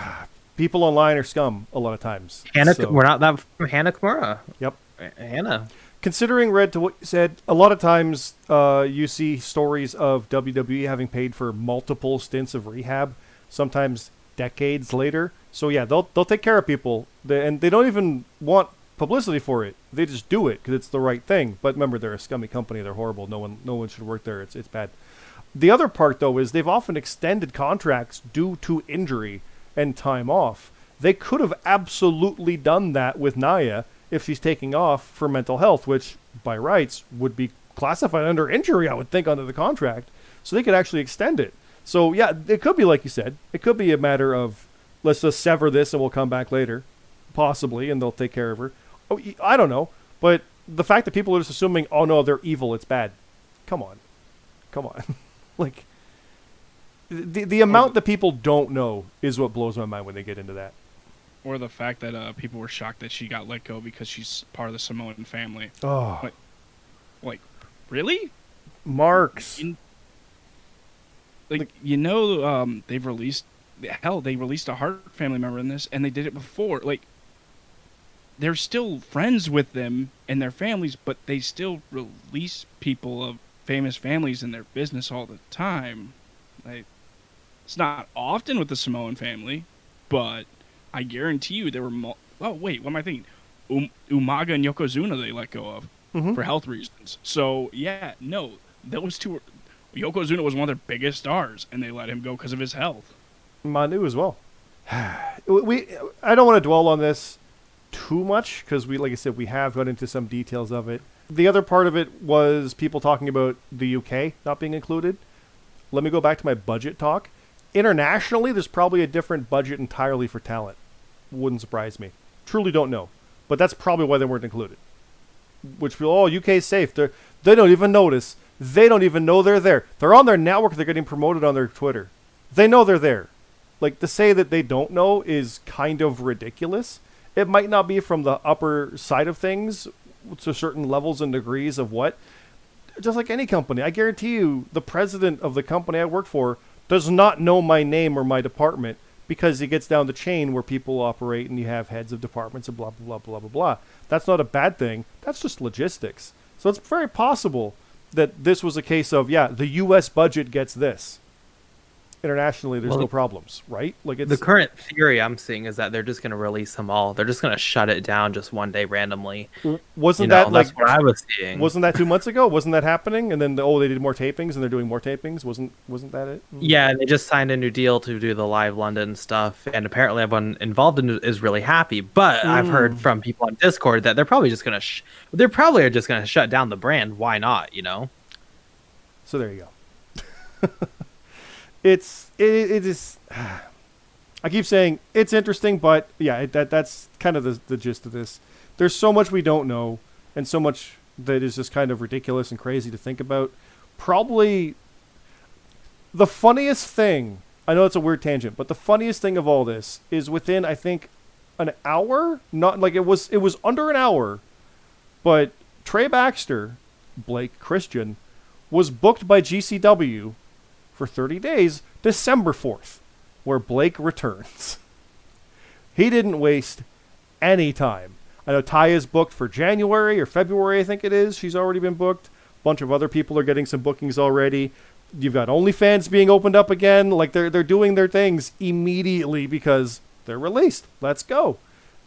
people online are scum a lot of times. Hana, So- we're not that from Hana Kimura. Yep. Hana. Considering Red to what you said, a lot of times uh, you see stories of WWE having paid for multiple stints of rehab, sometimes decades later. So yeah, they'll they'll take care of people, they, and they don't even want publicity for it. They just do it because it's the right thing. But remember, they're a scummy company. They're horrible. No one no one should work there. It's it's bad. The other part though is they've often extended contracts due to injury and time off. They could have absolutely done that with Nia if she's taking off for mental health, which by rights would be classified under injury, I would think, under the contract. So they could actually extend it. So yeah, it could be like you said. It could be a matter of let's just sever this and we'll come back later, possibly, and they'll take care of her. Oh, I don't know, but the fact that people are just assuming, oh no, they're evil, it's bad. Come on, come on, like the the amount that people don't know is what blows my mind when they get into that. Or the fact that uh, people were shocked that she got let go because she's part of the Samoan family. Oh, Like- Like, really? marks. In- like, you know, um, they've released hell. They released a Hart family member in this, and they did it before. Like, they're still friends with them and their families, but they still release people of famous families in their business all the time. Like, it's not often with the Samoan family, but I guarantee you there were. Mul- oh wait, what am I thinking? Um, Umaga and Yokozuna they let go of Mhm. for health reasons. So yeah, no, those two are Yokozuna was one of their biggest stars, and they let him go because of his health. Manu as well. we I don't want to dwell on this too much because we, like I said, we have got into some details of it. The other part of it was people talking about the UK not being included. Let me go back to my budget talk. Internationally, there's probably a different budget entirely for talent. Wouldn't surprise me. Truly don't know, but that's probably why they weren't included. Which feel, oh, UK's safe. They they don't even notice. They don't even know they're there. They're on their network. They're getting promoted on their Twitter. They know they're there. Like to say that they don't know is kind of ridiculous. It might not be from the upper side of things to certain levels and degrees of what. Just like any company, I guarantee you, the president of the company I work for does not know my name or my department because he gets down the chain where people operate and you have heads of departments and blah blah blah blah blah blah. That's not a bad thing. That's just logistics. So it's very possible that this was a case of yeah, the U.S. budget gets this internationally there's Well, no problems, right? Like it's The current theory I'm seeing is that they're just going to release them all. They're just going to shut it down just one day randomly. wasn't You know, that like that's what I was seeing. wasn't that two months ago? Wasn't that happening? And then the, oh they did more tapings and they're doing more tapings. Wasn't wasn't that it? Mm. Yeah, and they just signed a new deal to do the live London stuff, and apparently everyone involved in it is really happy. But I've heard mm. from people on Discord that they're probably just gonna, sh- they're probably are just gonna shut down the brand. Why not? You know? So there you go. it's it, it is. I keep saying it's interesting, but yeah, that that's kind of the the gist of this. There's so much we don't know, and so much that is just kind of ridiculous and crazy to think about. Probably the funniest thing. I know it's a weird tangent, but the funniest thing of all this is within I think an hour, not like it was it was under an hour, but Trey Baxter, Blake Christian, was booked by GCW for 30 days, December 4th, where Blake returns. he didn't waste any time. I know Ty is booked for January or February, I think it is. She's already been booked. A bunch of other people are getting some bookings already. You've got OnlyFans being opened up again. Like they're they're doing their things immediately because they're released. Let's go.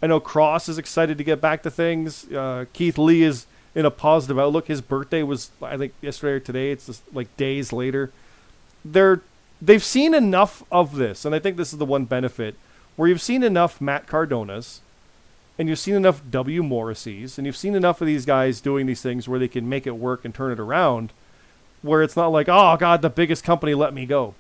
I know Kross is excited to get back to things. Uh, Keith Lee is in a positive outlook. His birthday was I think yesterday or today. It's just like days later. They're they've seen enough of this, and I think this is the one benefit where you've seen enough Matt Cardonas, and you've seen enough W Morrisseys, and you've seen enough of these guys doing these things where they can make it work and turn it around, where it's not like oh god the biggest company let me go.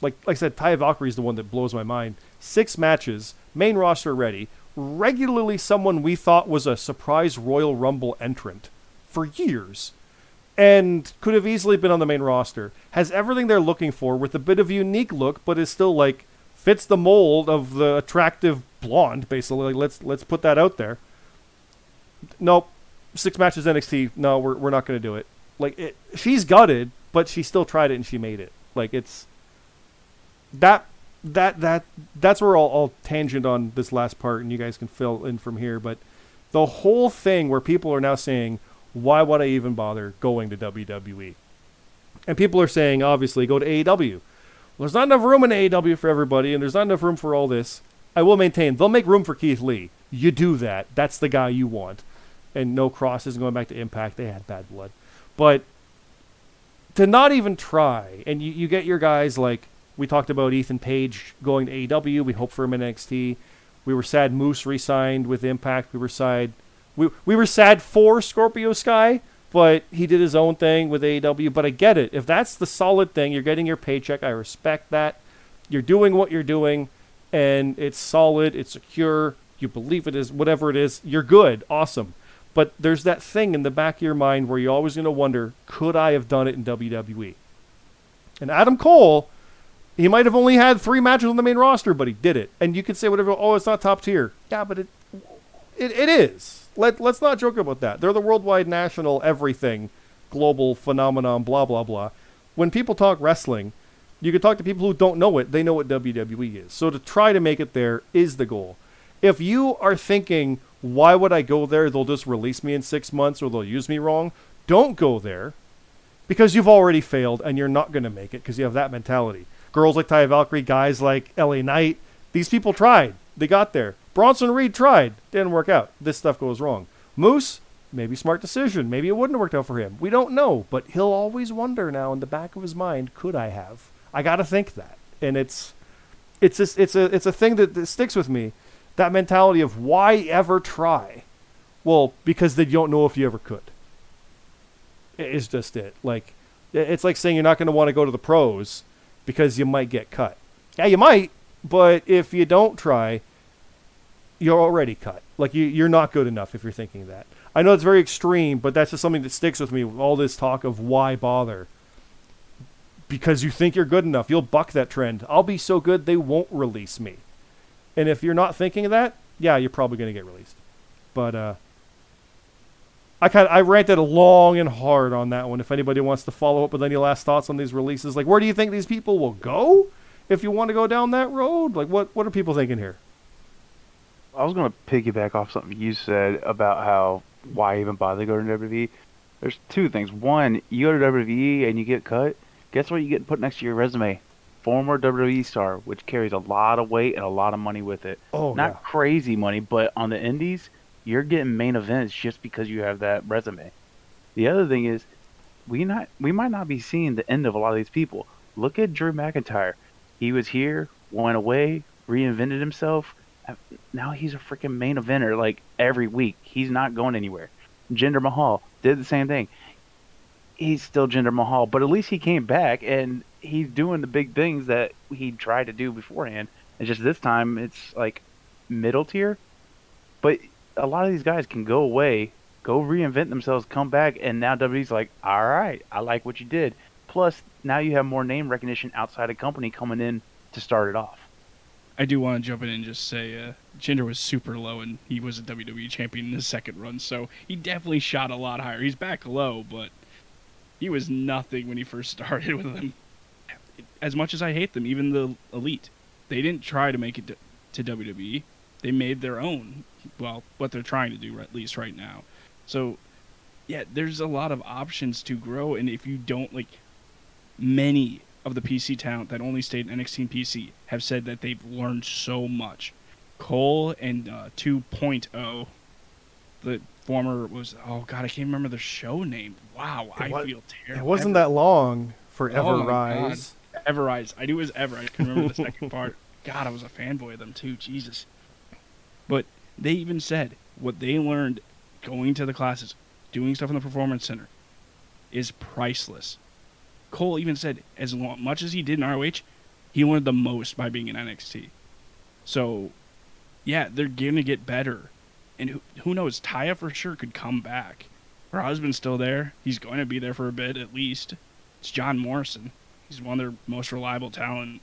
Like like I said, Taya Valkyrie is the one that blows my mind. Six matches, main roster ready, regularly someone we thought was a surprise Royal Rumble entrant for years and could have easily been on the main roster. Has everything they're looking for with a bit of unique look, but is still like fits the mold of the attractive blonde. Basically, like, let's let's put that out there. Nope, six matches NXT. No, we're we're not going to do it. Like it, she's gutted, but she still tried it and she made it. Like it's that that that that's where I'll, I'll tangent on this last part, and you guys can fill in from here. But the whole thing where people are now saying, "Why would I even bother going to WWE?" And people are saying, obviously, go to AEW. Well, there's not enough room in AEW for everybody, and there's not enough room for all this. I will maintain they'll make room for Keith Lee. You do that. That's the guy you want. And no Kross isn't going back to Impact. They had bad blood. But to not even try, and you, you get your guys like we talked about Ethan Page going to AEW. We hope for him in NXT. We were sad Moose re-signed with Impact. We were sad. We we were sad for Scorpio Sky, but he did his own thing with AEW. But I get it. If that's the solid thing, you're getting your paycheck. I respect that. You're doing what you're doing, and it's solid. It's secure. You believe it is whatever it is. You're good. Awesome. But there's that thing in the back of your mind where you're always going to wonder, could I have done it in WWE? And Adam Cole, he might have only had three matches on the main roster, but he did it. And you could say whatever, oh, it's not top tier. Yeah, but it it, it is. Let, let's not joke about that. They're the worldwide, national, everything, global phenomenon, blah, blah, blah. When people talk wrestling, you can talk to people who don't know it. They know what WWE is. So to try to make it there is the goal. If you are thinking, why would I go there? They'll just release me in six months or they'll use me wrong. Don't go there because you've already failed and you're not going to make it because you have that mentality. Girls like Taya Valkyrie, guys like LA Knight, these people tried. They got there. Bronson Reed tried. Didn't work out. This stuff goes wrong. Moose, maybe smart decision. Maybe it wouldn't have worked out for him. We don't know, but he'll always wonder now in the back of his mind, could I have? I got to think that. And it's it's just, it's a it's a thing that, that sticks with me. That mentality of why ever try? Well, because they don't know if you ever could. It is just it. Like it's like saying you're not going to want to go to the pros because you might get cut. Yeah, you might, but if you don't try, you're already cut. Like you, you're not good enough if you're thinking that. I know it's very extreme, but that's just something that sticks with me. All this talk of why bother because you think you're good enough. You'll buck that trend. I'll be so good they won't release me. And if you're not thinking of that, yeah, you're probably going to get released. But uh, I kind I ranted long and hard on that one. If anybody wants to follow up with any last thoughts on these releases, like where do you think these people will go if you want to go down that road? Like what what are people thinking here? I was going to piggyback off something you said about how why even bother going to WWE. There's two things. One, you go to WWE and you get cut. Guess what you get put next to your resume? Former WWE star, which carries a lot of weight and a lot of money with it. Oh, Not yeah. crazy money, but on the indies, you're getting main events just because you have that resume. The other thing is, we not we might not be seeing the end of a lot of these people. Look at Drew McIntyre. He was here, went away, reinvented himself. And Now he's a freaking main eventer like every week. He's not going anywhere. Jinder Mahal did the same thing. He's still Jinder Mahal, but at least he came back and he's doing the big things that he tried to do beforehand. It's just this time it's like middle tier. But a lot of these guys can go away, go reinvent themselves, come back, and now WWE's like, all right, I like what you did. Plus, now you have more name recognition outside a company coming in to start it off. I do want to jump in and just say uh, Jinder was super low and he was a WWE champion in his second run, so he definitely shot a lot higher. He's back low, but he was nothing when he first started with them. As much as I hate them, even the elite, they didn't try to make it to, to WWE. They made their own. Well, what they're trying to do, at least right now. So, yeah, there's a lot of options to grow, and if you don't like, many of the PC talent that only stayed in NXT and PC have said that they've learned so much. Cole and uh, 2.0, the former was oh god I can't remember the show name. Wow, It I wa- feel terrible. It wasn't that long for Ever Oh Ever Rise. I knew it was Ever. I can remember the second part. God, I was a fanboy of them too. Jesus. But they even said what they learned going to the classes, doing stuff in the performance center, is priceless. Cole even said as lo- much as he did in ROH, he learned the most by being in NXT. So, yeah, they're gonna get better, and who, who knows? Taya for sure could come back. Her husband's still there. He's going to be there for a bit at least. It's John Morrison. He's one of their most reliable talent.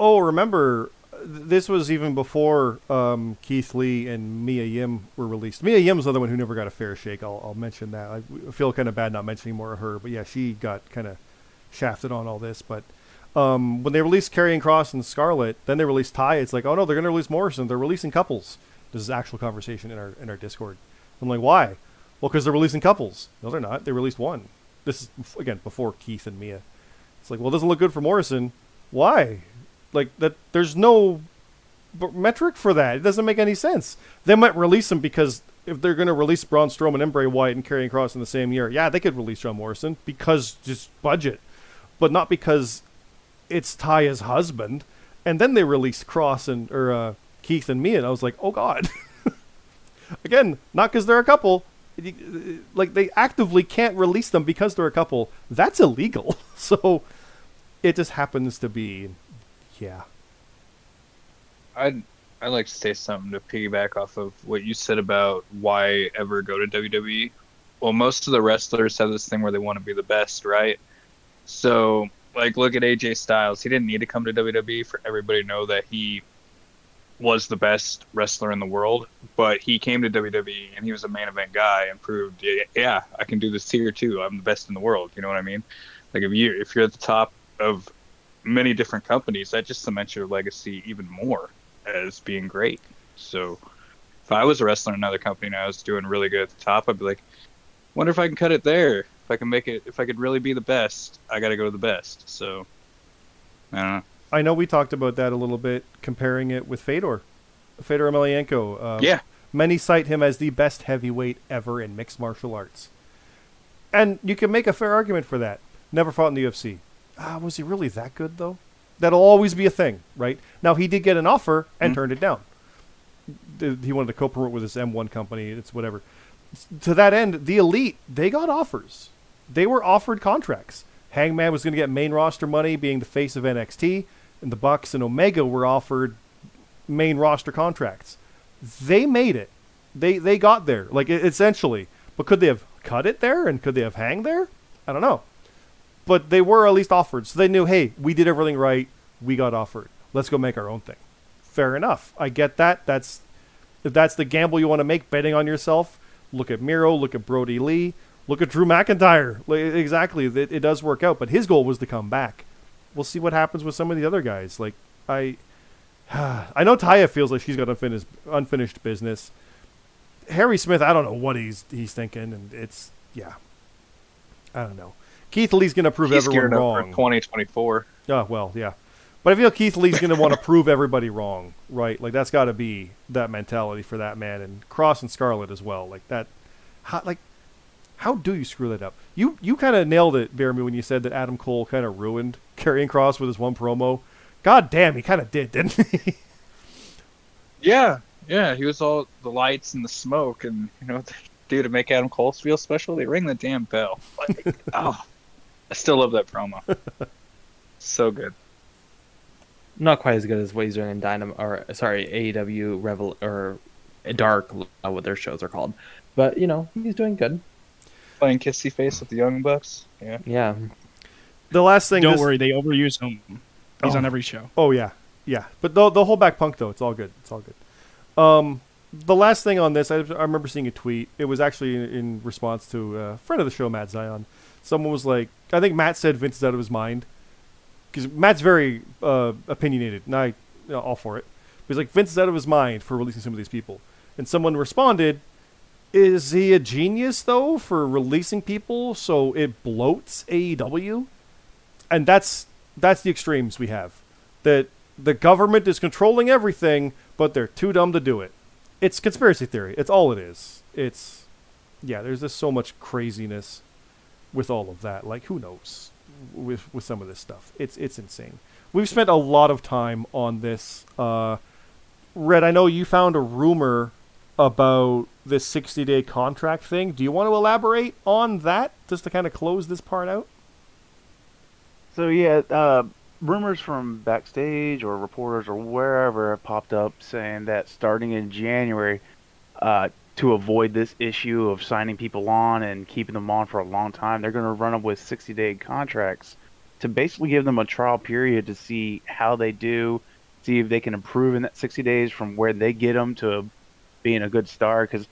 Oh, remember, this was even before um, Keith Lee and Mia Yim were released. Mia Yim's the other one who never got a fair shake. I'll, I'll mention that. I feel kind of bad not mentioning more of her, but yeah, she got kind of shafted on all this. But um, when they released Karrion Kross and Scarlett, then they released Ty. It's like, oh no, they're going to release Morrison. They're releasing couples. This is actual conversation in our in our Discord. I'm like, why? Well, because they're releasing couples. No, they're not. They released one. This is again before Keith and Mia. It's like, well, it doesn't look good for Morrison. Why? Like that. There's no metric for that. It doesn't make any sense. They might release him because if they're going to release Braun Strowman and Bray Wyatt and Karrion Kross in the same year, yeah, they could release John Morrison because just budget, but not because it's Taya's husband. And then they released Kross and or uh, Keith and Mia, and I was like, oh god. Again, not because they're a couple. Like they actively can't release them because they're a couple. That's illegal. So it just happens to be, yeah. I'd I'd like to say something to piggyback off of what you said about why ever go to WWE. Well, most of the wrestlers have this thing where they want to be the best, right? So, like, look at AJ Styles. He didn't need to come to WWE for everybody to know that he was the best wrestler in the world, but he came to WWE and he was a main event guy and proved, yeah, yeah, I can do this here too. I'm the best in the world. You know what I mean? Like, if you if you're at the top of many different companies, that just cements your legacy even more as being great. So if I was a wrestler in another company and I was doing really good at the top, I'd be like, wonder if I can cut it there. If I can make it, if I could really be the best, I got to go to the best. So I don't know. I know we talked about that a little bit, comparing it with Fedor, Fedor Emelianenko. Um, Yeah. Many cite him as the best heavyweight ever in mixed martial arts. And you can make a fair argument for that. Never fought in the UFC. Ah, was he really that good though? That'll always be a thing, right? Now he did get an offer and turned it down. He wanted to co-promote with his M1 company. It's whatever. To that end, the elite they got offers. They were offered contracts. Hangman was going to get main roster money, being the face of NXT, and the Bucks and Omega were offered main roster contracts. They made it. They they got there, like essentially. But could they have cut it there, and could they have hang there? I don't know but they were at least offered. So they knew, hey, we did everything right. We got offered. Let's go make our own thing. Fair enough. I get that. That's if that's the gamble you want to make, betting on yourself. Look at Miro. Look at Brodie Lee. Look at Drew McIntyre. Like, exactly, it, it does work out. But his goal was to come back. We'll see what happens with some of the other guys. Like I, I know Taya feels like she's got unfinished unfinished business. Harry Smith, I don't know what he's he's thinking, and it's yeah, I don't know. Keith Lee's gonna prove He's everyone geared wrong. 2024. Oh well, yeah. But I feel Keith Lee's going to want to prove everybody wrong, right? Like that's got to be that mentality for that man, and Kross and Scarlett as well. Like that, how, like how do you screw that up? You you kind of nailed it, Jeremy, when you said that Adam Cole kind of ruined Karrion Kross with his one promo. God damn, he kind of did, didn't he? Yeah, yeah. He was all the lights and the smoke, and you know what they do to make Adam Cole feel special? They ring the damn bell. Like, oh, I still love that promo. so good. Not quite as good as what he's doing in Dynamo, or sorry, AEW Revel or Dark, uh, what their shows are called. But you know, he's doing good. Playing kissy face with the Young Bucks. Yeah. Yeah, the last thing. Don't this- worry, they overuse him. He's Oh. on every show. Oh yeah, yeah. But the the whole back punk though, it's all good. It's all good. Um, the last thing on this, I, I remember seeing a tweet. It was actually in, in response to a friend of the show, Matt Zion. Someone was like, I think Matt said Vince is out of his mind because Matt's very uh, opinionated, and I you know, all for it. He's like Vince is out of his mind for releasing some of these people, and someone responded, "Is he a genius though for releasing people so it bloats AEW?" And that's that's the extremes we have. That the government is controlling everything, but they're too dumb to do it. It's conspiracy theory. It's all it is. It's yeah. There's just so much craziness with all of that. Like who knows with with some of this stuff. It's it's insane. We've spent a lot of time on this. Uh, Red, I know you found a rumor about this 60 day contract thing. Do you want to elaborate on that just to kind of close this part out? So yeah, uh, rumors from backstage or reporters or wherever have popped up saying that starting in January, uh, to avoid this issue of signing people on and keeping them on for a long time, they're going to run them with 60-day contracts to basically give them a trial period to see how they do, see if they can improve in that 60 days from where they get them to being a good star. Because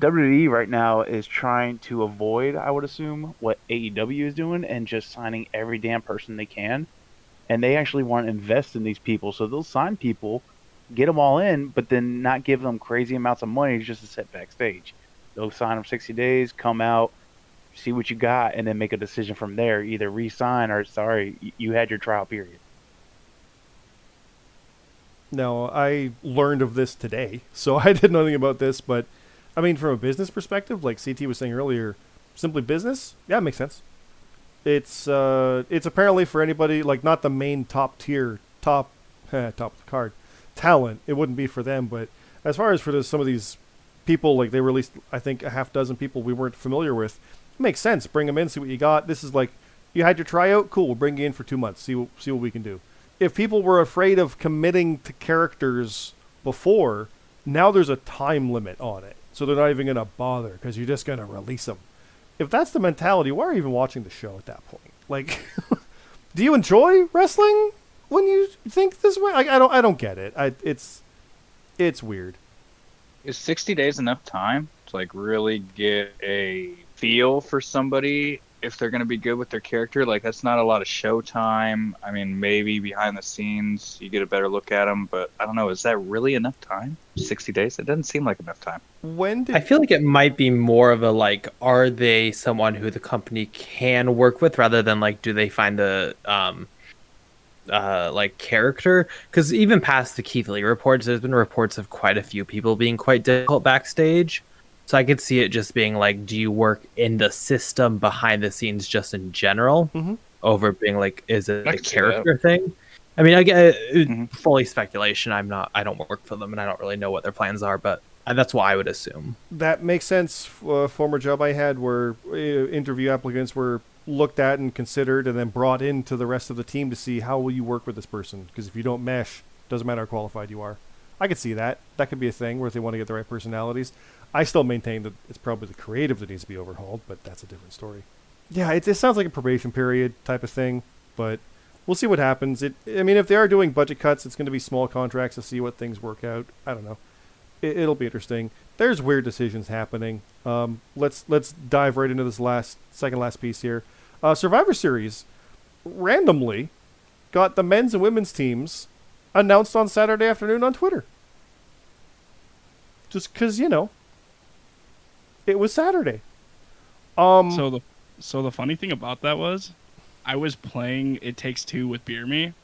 WWE right now is trying to avoid, I would assume, what AEW is doing and just signing every damn person they can. And they actually want to invest in these people, so they'll sign people, get them all in, but then not give them crazy amounts of money just to sit backstage. They'll sign them 60 days, come out, see what you got, and then make a decision from there. Either re-sign or sorry, you had your trial period. No, I learned of this today, so I did nothing about this. But I mean, from a business perspective, like CT was saying earlier, simply business, yeah, it makes sense. It's uh, it's apparently for anybody like not the main top tier, top top card talent. It wouldn't be for them, but as far as for the, some of these people, like they released, I think a half dozen people we weren't familiar with. It makes sense. Bring them in, see what you got. This is like you had your tryout, cool. We'll bring you in for two months, see see what we can do if people were afraid of committing to characters before, now there's a time limit on it. So they're not even going to bother because you're just going to release them. If that's the mentality, why are you even watching the show at that point? Like, do you enjoy wrestling when you think this way? Like, I don't, I don't get it. I, it's, it's weird. Is 60 days enough time to like really get a feel for somebody if they're going to be good with their character? Like that's not a lot of show time. I mean, maybe behind the scenes you get a better look at them, but I don't know. Is that really enough time? 60 days? It doesn't seem like enough time. When did I feel like it might be more of a like, are they someone who the company can work with rather than like, do they find the um, uh like character because even past the Keith Lee reports, there's been reports of quite a few people being quite difficult backstage. So I could see it just being like, do you work in the system behind the scenes just in general, Mhm. over being like, is it I a could see that. character thing? I mean, I get Mhm. fully speculation. I'm not. I don't work for them, and I don't really know what their plans are. But uh, that's what I would assume. That makes sense. A former job I had where uh, interview applicants were looked at and considered and then brought into the rest of the team to see how will you work with this person? Because if you don't mesh doesn't matter how qualified you are. I could see that. That could be a thing where if they want to get the right personalities. I still maintain that it's probably the creative that needs to be overhauled but that's a different story. Yeah it, it sounds like a probation period type of thing but we'll see what happens. It i mean if they are doing budget cuts it's going to be small contracts to see what things work out. I don't know it, it'll be interesting there's weird decisions happening um, let's let's dive right into this last second last piece here uh, Survivor Series randomly got the men's and women's teams announced on Saturday afternoon on Twitter. Just because, you know, it was Saturday. Um, So the so the funny thing about that was, I was playing It Takes Two with Beer Me,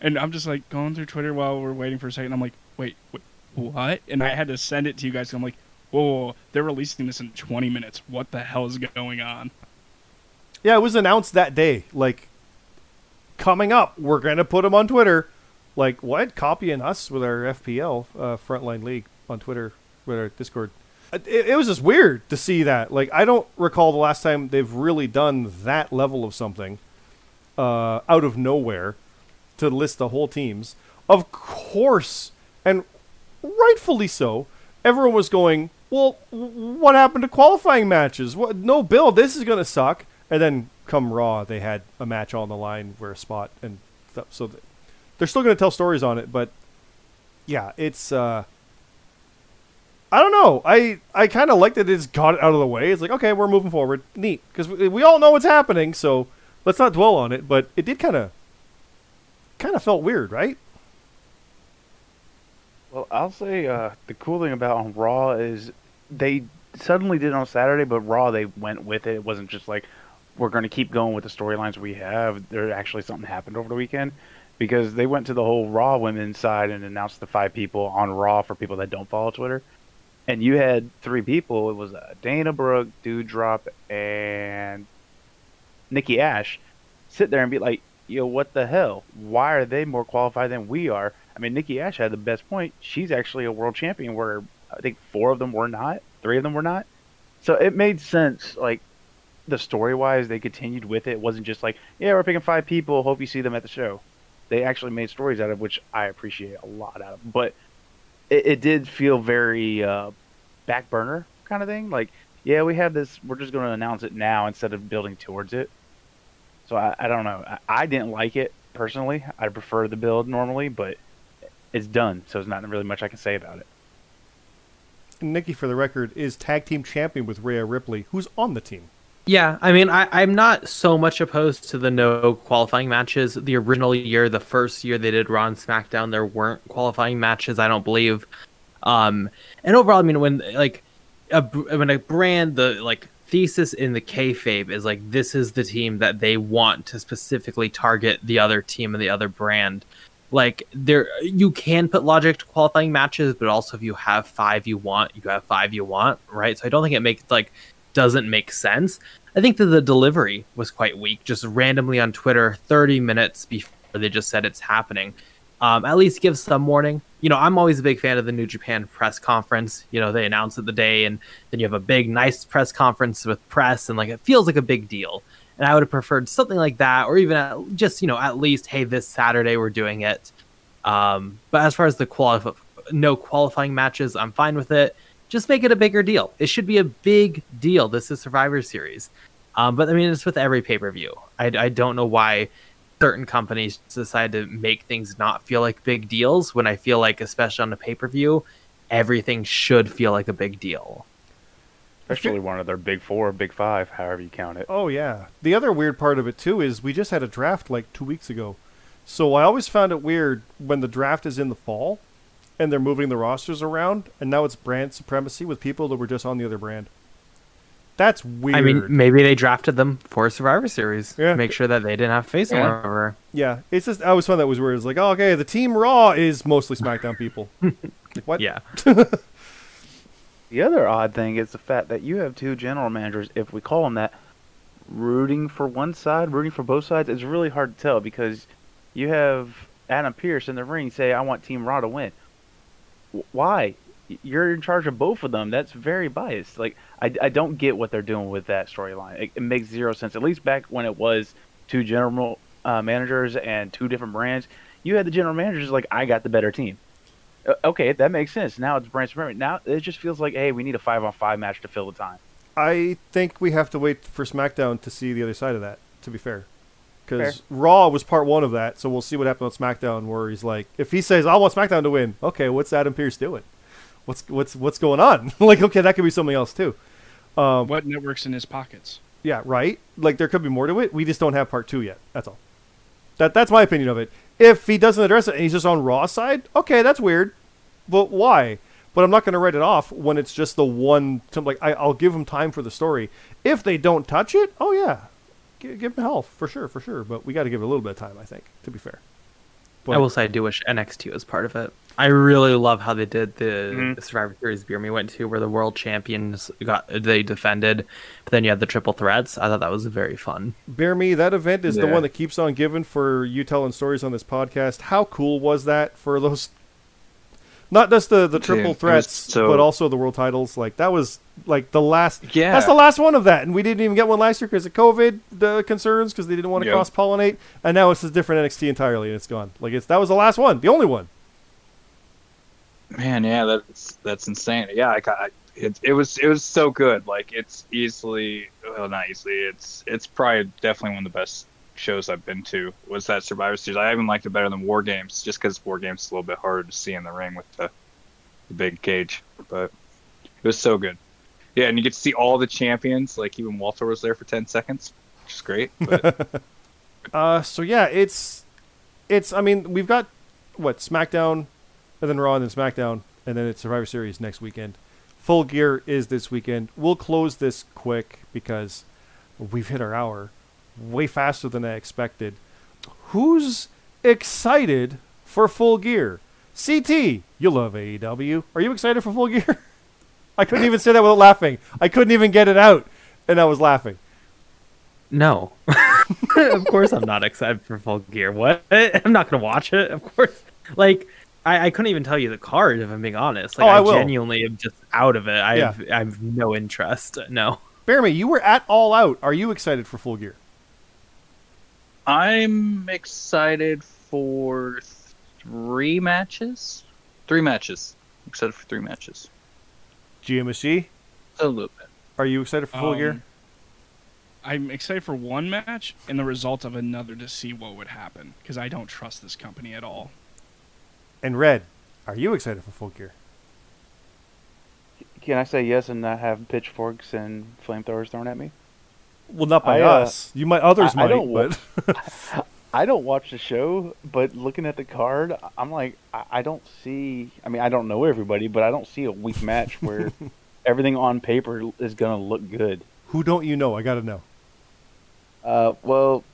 and I'm just like going through Twitter while we're waiting for a second. I'm like, wait, wait what? And I had to send it to you guys. I'm like, whoa, they're releasing this in 20 minutes. What the hell is going on? yeah, it was announced that day. Like, coming up, we're to put them on Twitter. Like, what? Copying us with our FPL, uh, Frontline League, on Twitter, with our Discord. It, it was just weird to see that. Like, I don't recall the last time they've really done that level of something uh, out of nowhere to list the whole teams. Of course, and rightfully so, everyone was going, well, what happened to qualifying matches? What? No, Bill, this is going to suck. And then come Raw, they had a match on the line where a spot, and th- so th- they're still going to tell stories on it. But yeah, it's uh, I don't know. I I kind of like that it's got it out of the way. It's like okay, we're moving forward, neat, because we, we all know what's happening. So let's not dwell on it. But it did kind of kind of felt weird, right? Well, I'll say uh, the cool thing about on Raw is they suddenly did it on Saturday, but Raw they went with it. It wasn't just like we're going to keep going with the storylines we have. There actually something happened over the weekend because they went to the whole Raw women's side and announced the five people on Raw for people that don't follow Twitter. And you had three people. It was uh, Dana Brooke, Doudrop, and Nikki Ash sit there and be like, yo, what the hell? Why are they more qualified than we are? I mean, Nikki Ash had the best point. She's actually a world champion, where I think four of them were not, three of them were not. So it made sense, like the story wise, they continued with it. It wasn't just like, yeah, we're picking five people. Hope you see them at the show. They actually made stories out of which I appreciate a lot out of. But it, it did feel very uh, back burner kind of thing. Like, yeah, we have this. We're just going to announce it now instead of building towards it. So I, I don't know. I, I didn't like it personally. I prefer the build normally, but it's done, so there's not really much I can say about it. Nikki, for the record, is tag team champion with Rhea Ripley, who's on the team. Yeah, I mean, I, I'm not so much opposed to the no qualifying matches. The original year, the first year they did Raw and SmackDown, there weren't qualifying matches. I don't believe. Um, and overall, I mean, when like a when a brand the like thesis in the kayfabe is like this is the team that they want to specifically target the other team and the other brand. Like there, you can put logic to qualifying matches, but also if you have five you want, you have five you want, right? So I don't think it makes like doesn't make sense. I think that the delivery was quite weak, just randomly on Twitter, 30 minutes before they just said it's happening. Um, at least give some warning. You know, I'm always a big fan of the New Japan press conference. You know, they announce it the day, and then you have a big, nice press conference with press, and like it feels like a big deal. And I would have preferred something like that, or even at, just you know, at least, hey, this Saturday we're doing it. Um, but as far as the qualif- no qualifying matches, I'm fine with it just make it a bigger deal. It should be a big deal. This is Survivor Series. Um, but I mean, it's with every pay per view. I, I don't know why certain companies decide to make things not feel like big deals when I feel like, especially on a pay per view, everything should feel like a big deal. Especially one of their big four, big five, however you count it. Oh yeah. The other weird part of it too is we just had a draft like two weeks ago, so I always found it weird when the draft is in the fall, and they're moving the rosters around, and now it's brand supremacy with people that were just on the other brand. That's weird. I mean, maybe they drafted them for Survivor Series. Yeah. Make sure that they didn't have face them Yeah. over. yeah, it's just I always found that was weird. It's like, oh, okay, the team Raw is mostly SmackDown people. Like, what? Yeah. The other odd thing is the fact that you have two general managers, if we call them that, rooting for one side, rooting for both sides. It's really hard to tell because you have Adam Pearce in the ring say, "I want Team Raw to win." Why? You're in charge of both of them. That's very biased. Like I, I don't get what they're doing with that storyline. It, it makes zero sense. At least back when it was two general uh, managers and two different brands, you had the general managers like, "I got the better team." Uh, okay, that makes sense. Now it's Brand Supremacy. Now it just feels like, hey, we need a five on five match to fill the time. I think we have to wait for SmackDown to see the other side of that. To be fair, because Raw was part one of that, so we'll see what happens on SmackDown. Where he's like, if he says, "I want SmackDown to win," okay, what's Adam Pearce doing? What's what's what's going on? like, okay, that could be something else too. Um, What networks in his pockets? yeah, right. Like, there could be more to it. We just don't have part two yet. That's all. That that's my opinion of it. If he doesn't address it and he's just on Raw side, okay, that's weird. But why? But I'm not going to write it off when it's just the one. Like I, I'll give him time for the story. If they don't touch it, oh yeah, G- give him health for sure, for sure. But we got to give it a little bit of time. I think to be fair. But, I will say I do wish NXT was part of it. I really love how they did the Mhm. Survivor Series beer we went to, where the world champions got they defended, but then you had the triple threats. I thought that was very fun. Bear me, that event is the one that keeps on giving for you telling stories on this podcast. How cool was that for those? Not just the the triple it was threats, so- but also the world titles. Like that was like the last. Yeah. that's the last one of that, and we didn't even get one last year because of COVID the concerns because they didn't want to Yep. cross pollinate, and now it's a different NXT entirely, and it's gone. Like it's that was the last one, the only one. Man, yeah, that's that's insane. Yeah, I got it. It was it was so good. Like it's easily, well, not easily. It's it's probably definitely one of the best shows I've been to. Was that Survivor Series? I even liked it better than War Games, just because War Games is a little bit harder to see in the ring with the the big cage. But it was so good. Yeah, and you get to see all the champions. Like even Walter was there for ten seconds, which is great. But Uh, so yeah, it's it's. I mean, we've got what SmackDown, and then Raw, and then SmackDown, and then it's Survivor Series next weekend. Full Gear is this weekend. We'll close this quick because we've hit our hour way faster than I expected. Who's excited for Full Gear? CT, you love AEW. Are you excited for Full Gear? I couldn't even say that without laughing. I couldn't even get it out, and I was laughing. No, of course I'm not excited for Full Gear. What? I'm not gonna watch it. Of course, like I, I couldn't even tell you the card if I'm being honest. Like Oh, I I, will. genuinely am just out of it. I have I have no interest. No. Bear me, you were at All Out. Are you excited for Full Gear? I'm excited for three matches. Three matches. I'm excited for three matches. GMSG, A little bit. are you excited for Full Gear? Um, I'm excited for one match and the result of another to see what would happen because I don't trust this company at all. And Red, are you excited for Full Gear? Can I say yes and not have pitchforks and flamethrowers thrown at me? Well, not by I, uh, us. You might, others I- I might, don't but I don't watch the show, but looking at the card, I'm like, I, I don't see. I mean, I don't know everybody, but I don't see a weak match where everything on paper is gonna look good. who don't you know? I gotta know. Uh, well,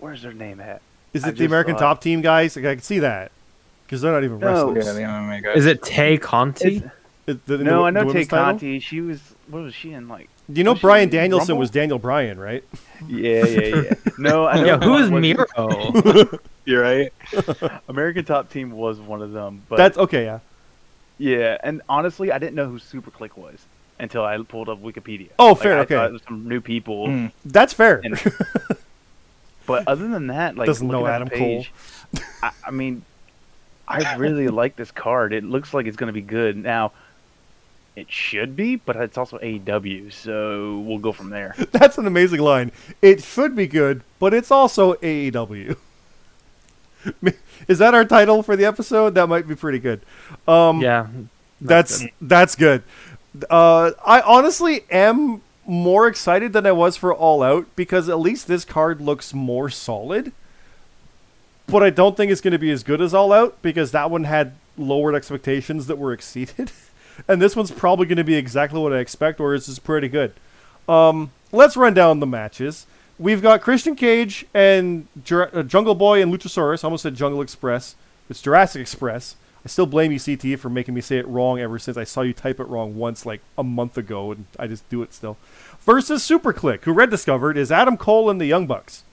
where's their name at? Is I it the American saw it. Top Team guys? Like, I can see that because they're not even No. wrestlers. Yeah, the MMA guys. Is it Tay Conti? It's- Is the- the- no, I know Tay women's title? Conti. She was. What was she in? Like, You know, Was Bryan Danielson Rumble? was Daniel Bryan, right? yeah, yeah, yeah. No, I know. Yeah, who is Miro? You're right. American Top Team was one of them, but That's okay. Yeah. yeah. And honestly, I didn't know who SuperKliq was until I pulled up Wikipedia. Oh, Like, fair, I okay. thought it was some new people. Mm. That's fair. And- But other than that, like Doesn't know Adam the page, I, I mean, I really like this card. It looks like it's going to be good. Now, it should be, but it's also AEW, so we'll go from there. That's an amazing line. It should be good, but it's also AEW. Is that our title for the episode? That might be pretty good. Um, yeah. That's that's good. Uh, I honestly am more excited than I was for All Out because at least this card looks more solid. But I don't think it's going to be as good as All Out because that one had lowered expectations that were exceeded, and this one's probably going to be exactly what I expect, or it's just pretty good. Um, let's run down the matches. We've got Christian Cage and Jur- uh, Jungle Boy and Luchasaurus. I almost said Jungle Express. It's Jurassic Express. I still blame you, CT, for making me say it wrong ever since I saw you type it wrong once, like a month ago, and I just do it still. Versus SuperKliq, who Red discovered is Adam Cole and the Young Bucks.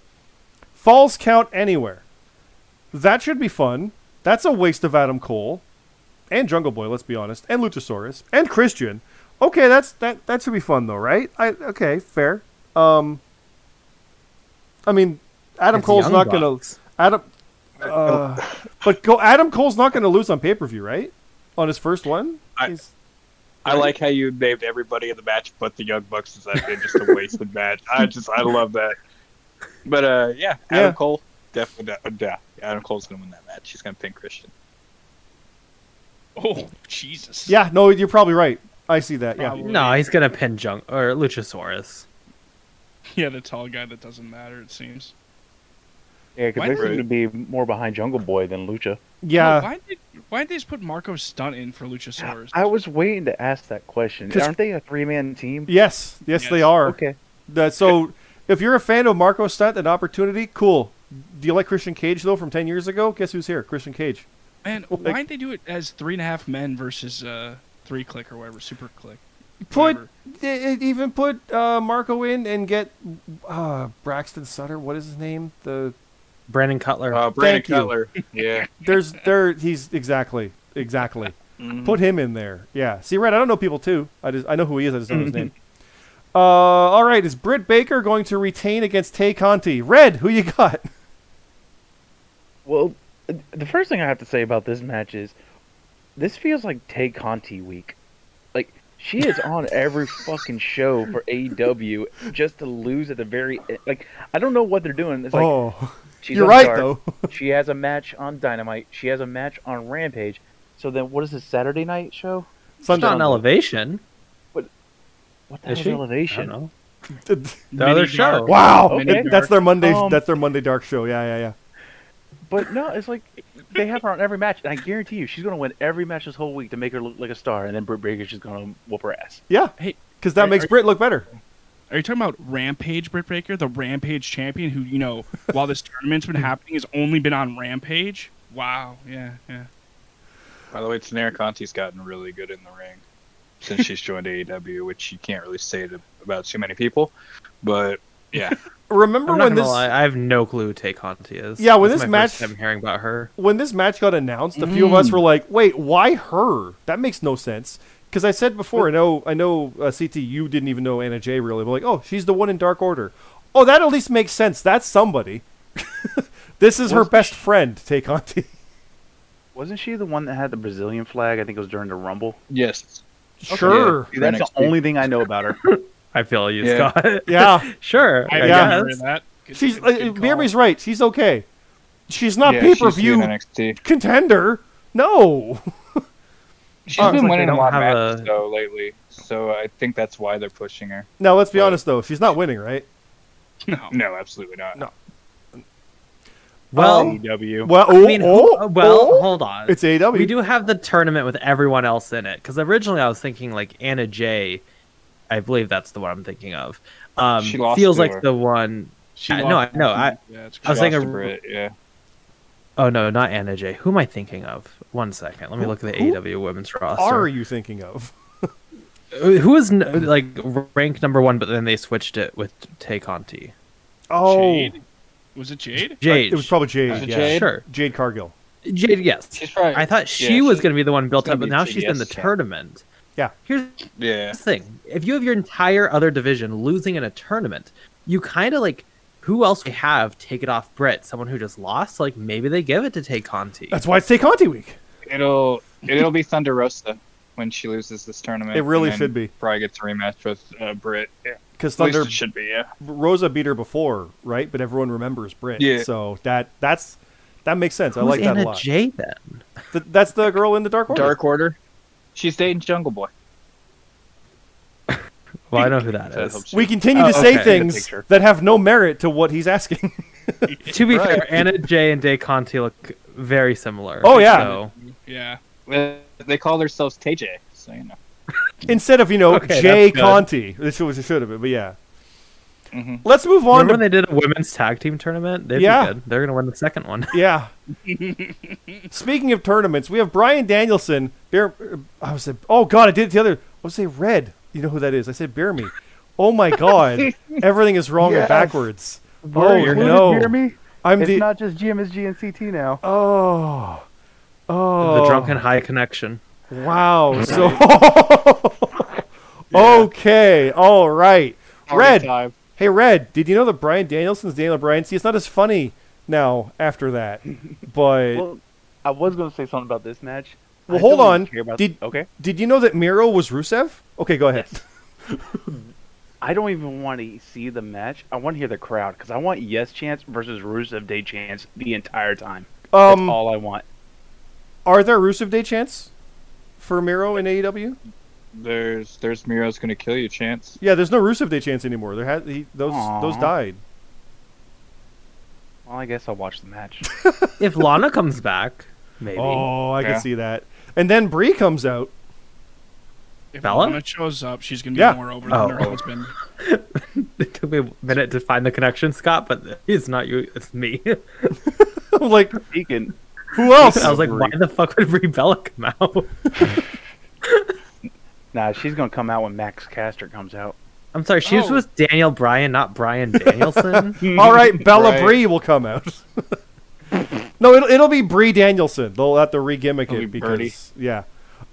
Falls count anywhere. That should be fun. That's a waste of Adam Cole and Jungle Boy. Let's be honest, and Luchasaurus and Christian. Okay, that's that. That should be fun though, right? I okay, fair. Um, I mean, Adam It's Cole's Young not gonna Bucks. Adam, uh, but go. Adam Cole's not gonna lose on pay per view, right? On his first one. I- He's- I like how you named everybody in the match but the Young Bucks as that been just a wasted match. I just I love that. But uh, yeah, Adam Yeah. Cole definitely. Uh, yeah, Adam Cole's gonna win that match. He's gonna pin Christian. Oh Jesus. yeah, no, you're probably right. I see that. Yeah. No, he's gonna pin Junk or Luchasaurus. Yeah, the tall guy that doesn't matter. It seems. Yeah, because they did- seem to be more behind Jungle Boy than Lucha. Yeah. No, why did why did they just put Marko Stunt in for Luchasaurus? I was waiting to ask that question. Aren't they a three man team? Yes. Yes, Yes. they are. Okay. That so. If you're a fan of Marko Stunt and Opportunity, cool. Do you like Christian Cage though from ten years ago? Guess who's here? Christian Cage. Man, Like- why did they do it as three and a half men versus uh, three click or whatever, super click? Put Whatever. e- even put uh, Marko in and get uh, Braxton Sutter. What is his name? The Brandon Cutler. Uh, Brandon Thank you. Cutler. Yeah. there's there he's exactly exactly. Mhm. Put him in there. Yeah. See, Red, I don't know people too. I just I know who he is. I just don't know his name. Uh, all right. Is Britt Baker going to retain against Tay Conti? Red, who you got? Well, the first thing I have to say about this match is this feels like Tay Conti week. Like she is on every fucking show for AEW just to lose at the very e- like I don't know what they're doing. It's like oh, she's you're right Dark, though. she has a match on Dynamite. She has a match on Rampage. So then, what is this Saturday night show? She's Sunday. on Elevation. What the Is hell's she? I Elevation? don't know. wow. The other show. Wow, Okay. That's their Monday. Um, that's their Monday Dark show. Yeah, yeah, yeah. But no, it's like they have her on every match, and I guarantee you, she's gonna win every match this whole week to make her look like a star, and then Britt Baker's just gonna whoop her ass. Yeah. Hey, Because that are- makes are- Britt look better. Are you talking about Rampage Britt Baker, the Rampage champion, who you know, while this tournament's been happening, has only been on Rampage? Wow. Yeah. Yeah. By the way, Taynara Conti's gotten really good in the ring since she's joined AEW, which you can't really say to, about too many people. But yeah, Remember I'm not when this lie, I have no clue who Tay Conti is. Yeah, when This this is my match- first time hearing about her. when this match got announced, a few of us were like, "Wait, why her? That makes no sense." Because I said before, I know, I know, uh, CT, you didn't even know Anna Jay really, but like, oh, she's the one in Dark Order. Oh, that at least makes sense. That's somebody. this is her Was- best friend, Tay Conti. Wasn't she the one that had the Brazilian flag? I think it was during the Rumble. yes. Sure. See, that's the only thing I know about her. I feel you, Yeah. Scott. Yeah, sure. I I Yeah. guess. that. Good- she's. good- Uh, good call. Miriam's right. She's okay. She's not yeah, pay per view contender. No. She's Oh, it's been like winning a lot of matches a- though lately, so I think that's why they're pushing her. Now let's be Well- honest though. She's not winning, right? No. No, absolutely not. No. Well, Um, AEW. Well, I oh, mean, oh, well, oh, hold on. it's AW. we do have the tournament with everyone else in it because originally I was thinking like Anna Jay, I believe that's the one I'm thinking of. Um, She lost feels to like her. the one. She I- no, lost- I- no, I- Yeah, I was She thinking lost to of- yeah. Oh no, not Anna Jay. Who am I thinking of? One second, let me look at the who AEW women's roster. Who are you thinking of? Who is n- like ranked number one, but then they switched it with Tay Conti. Oh, Jade. Was it Jade? Jade. it was probably Jade. Was yeah. Jade? Sure. Jade Cargill. Jade, yes. She's probably. I thought she yeah, was going to be the one built up, but now a she's in the TBS champ. tournament. Yeah. Here's Yeah. the thing: if you have your entire other division losing in a tournament, you kind of like who else we have take it off Britt? Someone who just lost? Like maybe they give it to Tay Conti. That's why it's Tay Conti week. It'll it'll be Thunder Rosa when she loses this tournament. It really and should be. Probably gets a rematch with uh, Britt. Yeah. Because At least Thunder it should be. Yeah. Rosa beat her before, right? But everyone remembers Britt. Yeah. So that that's that makes sense. I Who's like that Anna a lot. Jay then? Th- that's the girl in the Dark Order. Dark Order. She's dating Jungle Boy. Well, I know who that So I is. hope she- We continue Oh, to say okay. things that have no merit to what he's asking. to be Right. fair, Anna Jay and Tay Conti look very similar. Oh, yeah. So Yeah. They call themselves TJ, so you know. instead of you know Okay, Jay. Conti. This was it should have been, but yeah. Mhm. Let's move on Remember to when they did a women's tag team tournament? They'd Yeah. be good. They're gonna win the second one. Yeah. Speaking of tournaments, we have Bryan Danielson. Bear, I was oh god, I did it the other. I was say red. You know who that is? I said bear me. Oh my god, everything is wrong and Yes. backwards. We're Oh included, no, hear me? I'm It's the not just GMSG and CT now. oh oh The drunken high connection. wow. So okay, all right. Red, Time. Hey Red, did you know that Bryan Danielson's Daniel Bryan? See, it's not as funny now after that, but. Well, I was going to say something about this match. Well, I hold on. care about- Did- okay. Did you know that Miro was Rusev? Okay, go ahead. I don't even want to see the match. I want to hear the crowd because I want Yes Chance versus Rusev Day Chance the entire time. That's Um, all I want. are there Rusev Day chants for Miro in AEW? There's there's Miro's gonna kill you, Chance. Yeah, there's no Rusev Day chance anymore. There had he, those those died. Well, I guess I'll watch the match. If Lana comes back, maybe. Oh, I Yeah. can see that. And then Brie comes out. If Bella? Lana shows up, she's gonna be Yeah. more over Oh. than her oh. husband. It took me a minute to find the connection, Scott, but it's not you, it's me. I'm like, Speaking, who else? I was like, why the fuck would Brie Bella come out? Nah, she's gonna come out when Max Caster comes out. I'm sorry, she was Oh. with Daniel Bryan, not Bryan Danielson. All right, Bella Right. Brie will come out. no, it'll it'll be Brie Danielson. They'll have to re-gimmick It'll it be because Birdie. yeah.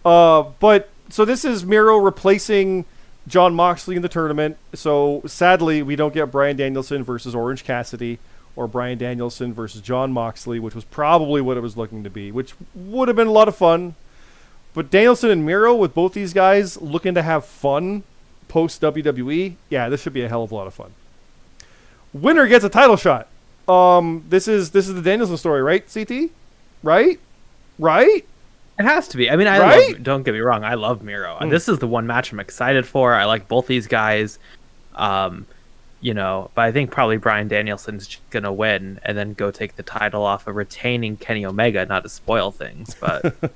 Uh, but so this is Miro replacing Jon Moxley in the tournament. So sadly, we don't get Bryan Danielson versus Orange Cassidy or Bryan Danielson versus Jon Moxley, which was probably what it was looking to be, which would have been a lot of fun. But Danielson and Miro, with both these guys looking to have fun post WWE, yeah, this should be a hell of a lot of fun. Winner gets a title shot. Um, this is this is the Danielson story, right? CT, right, right? It has to be. I mean, I Right? love, don't get me wrong. I love Miro. Mm. This is the one match I'm excited for. I like both these guys. Um, you know, but I think probably Bryan Danielson's gonna win and then go take the title off of retaining Kenny Omega, not to spoil things. But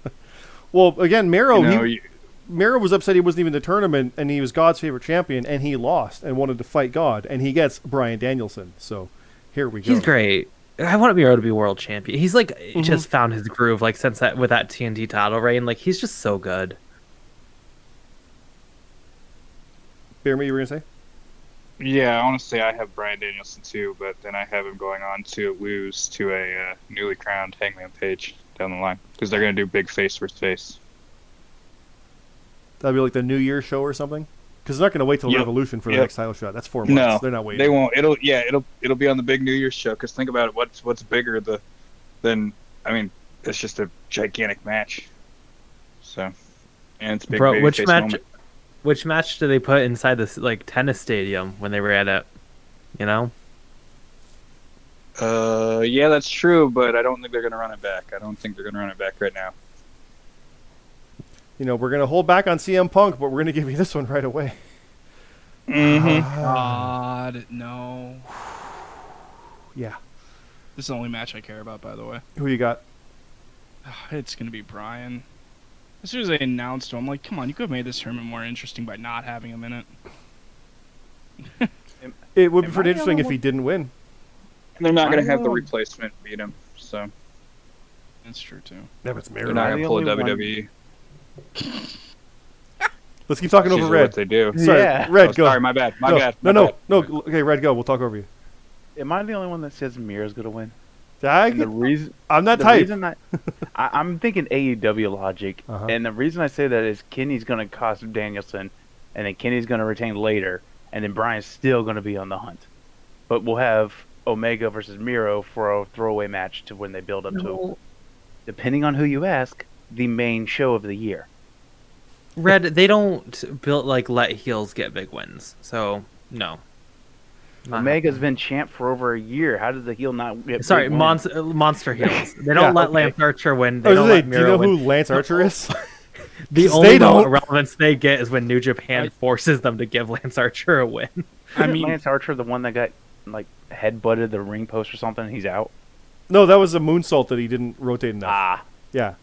Well, again, Miro, you know, he, you- Miro was upset he wasn't even in the tournament, and he was God's favorite champion, and he lost and wanted to fight God, and he gets Bryan Danielson. So here we go. he's great. I want Miro to be world champion. He's like Mm-hmm. just found his groove, like since that with that TNT title reign. Like he's just so good. Bear me, you were gonna say? yeah, I want to say I have Bryan Danielson too, but then I have him going on to lose to a uh, newly crowned Hangman Page down the line because they're gonna do big face versus face. That'd be like the New Year show or something. Because they're not gonna wait till Yep. Revolution for the next title shot. That's four months. No, they're not waiting. They won't. It'll yeah. It'll it'll be on the big New Year's show. Because think about it. What's what's bigger the than I mean it's just a gigantic match. So and it's big Bro, which match? moment. Which match did they put inside this like tennis stadium when they were at it? You know, Uh, yeah, that's true, but I don't think they're gonna run it back. I don't think they're gonna run it back right now. You know, we're gonna hold back on CM Punk, but we're gonna give you this one right away. Mm-hmm. God, no. Yeah. This is the only match I care about, by the way. Who you got? It's gonna be Bryan. As soon as they announced him, I'm like, come on, you could have made this tournament more interesting by not having him in it. It would be Am pretty I interesting only if he didn't win. And they're not gonna have the replacement beat him, so That's true too. Yeah, but it's they're not gonna pull a WWE. Let's keep talking Which over Red. what they do. Sorry, Yeah. Red, Oh, go. Sorry, my bad. My no, bad. no, my no, bad. no. Okay, Red, go. We'll talk over you. Am I the only one that says Miro's gonna win? I, And the reason I'm not the type. reason I, I I'm thinking AEW logic, Uh-huh. and the reason I say that is Kenny's gonna cost Danielson, and then Kenny's gonna retain later, and then Bryan's still gonna be on the hunt. But we'll have Omega versus Miro for a throwaway match to when they build up to, depending on who you ask, the main show of the year. Red. They don't build like let heels get big wins. So no. Not Omega's been champ for over a year. How does the heel not get? Sorry, big wins? monster uh, monster heels. They don't Yeah, let okay. Lance Archer win. They don't gonna say, let do you know win. who Lance Archer is? The only relevance they get is when New Japan I- forces them to give Lance Archer a win. I mean, Lance Archer, the one that got like head butted the ring post or something, he's out. no, that was a moonsault that he didn't rotate enough. Ah, Yeah,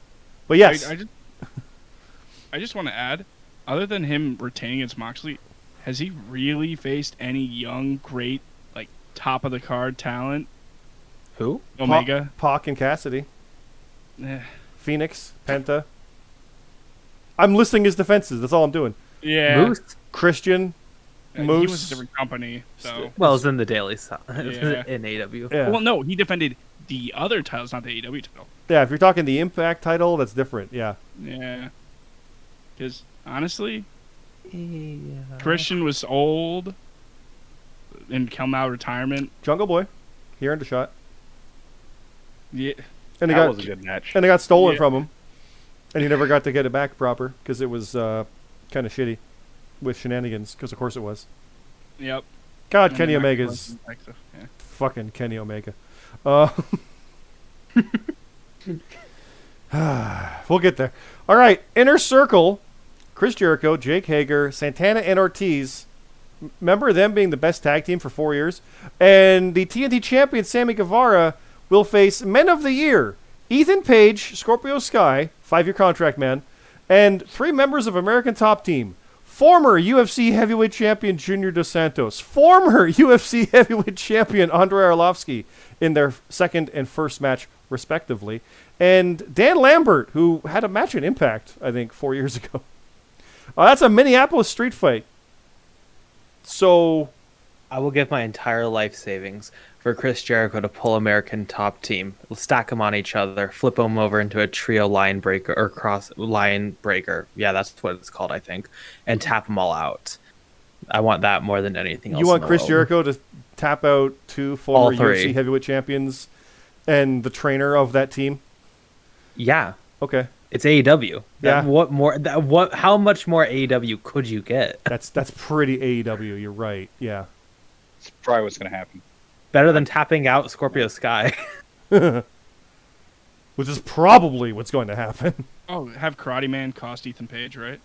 but yes, I, I just, I just want to add, other than him retaining against Moxley, has he really faced any young, great, like top of the card talent? Who? Omega. Pac and Cassidy, Eh, Phoenix, Penta. I'm listing his defenses. That's all I'm doing. yeah. Moose? Christian. Uh, He Moose. was a different company, so. Well, it was in the Daily South. Yeah. in AW. Yeah. Well, no, he defended the other titles, not the AEW title. Yeah, if you're talking the Impact title, that's different. Yeah. Yeah. Because honestly, Yeah. Christian was old and come out retirement. Jungle Boy, he earned a shot, Yeah. and he that got was a good match. and it got stolen Yeah. from him, and he never got to get it back proper because it was uh, kind of shitty with shenanigans. Because of course it was. Yep. God, And Kenny Omega's yeah. fucking Kenny Omega. Uh, we'll get there. All right, Inner Circle, Chris Jericho, Jake Hager, Santana, and Ortiz. Remember them being the best tag team for four years? And the TNT champion, Sammy Guevara, will face Men of the Year, Ethan Page, Scorpio Sky, five year contract man, and three members of American Top Team. Former UFC heavyweight champion Junior Dos Santos, former UFC heavyweight champion Andrei Arlovsky in their second and first match, respectively, and Dan Lambert, who had a match in Impact, I think, four years ago. Uh, that's a Minneapolis street fight. So, I will give my entire life savings for Chris Jericho to pull American Top Team, stack them on each other, flip them over into a trio line breaker or cross line breaker. Yeah, that's what it's called, I think, and tap them all out. I want that more than anything else. you want Chris world. Jericho to tap out two former three. UFC heavyweight champions and the trainer of that team? Yeah, Okay. it's AEW. Yeah. That, what more? That, what? How much more AEW could you get? That's that's pretty AEW. You're right. Yeah. It's probably what's going to happen. Better than tapping out Scorpio Sky. Which is probably what's going to happen. Oh, have Karate Man cost Ethan Page, right?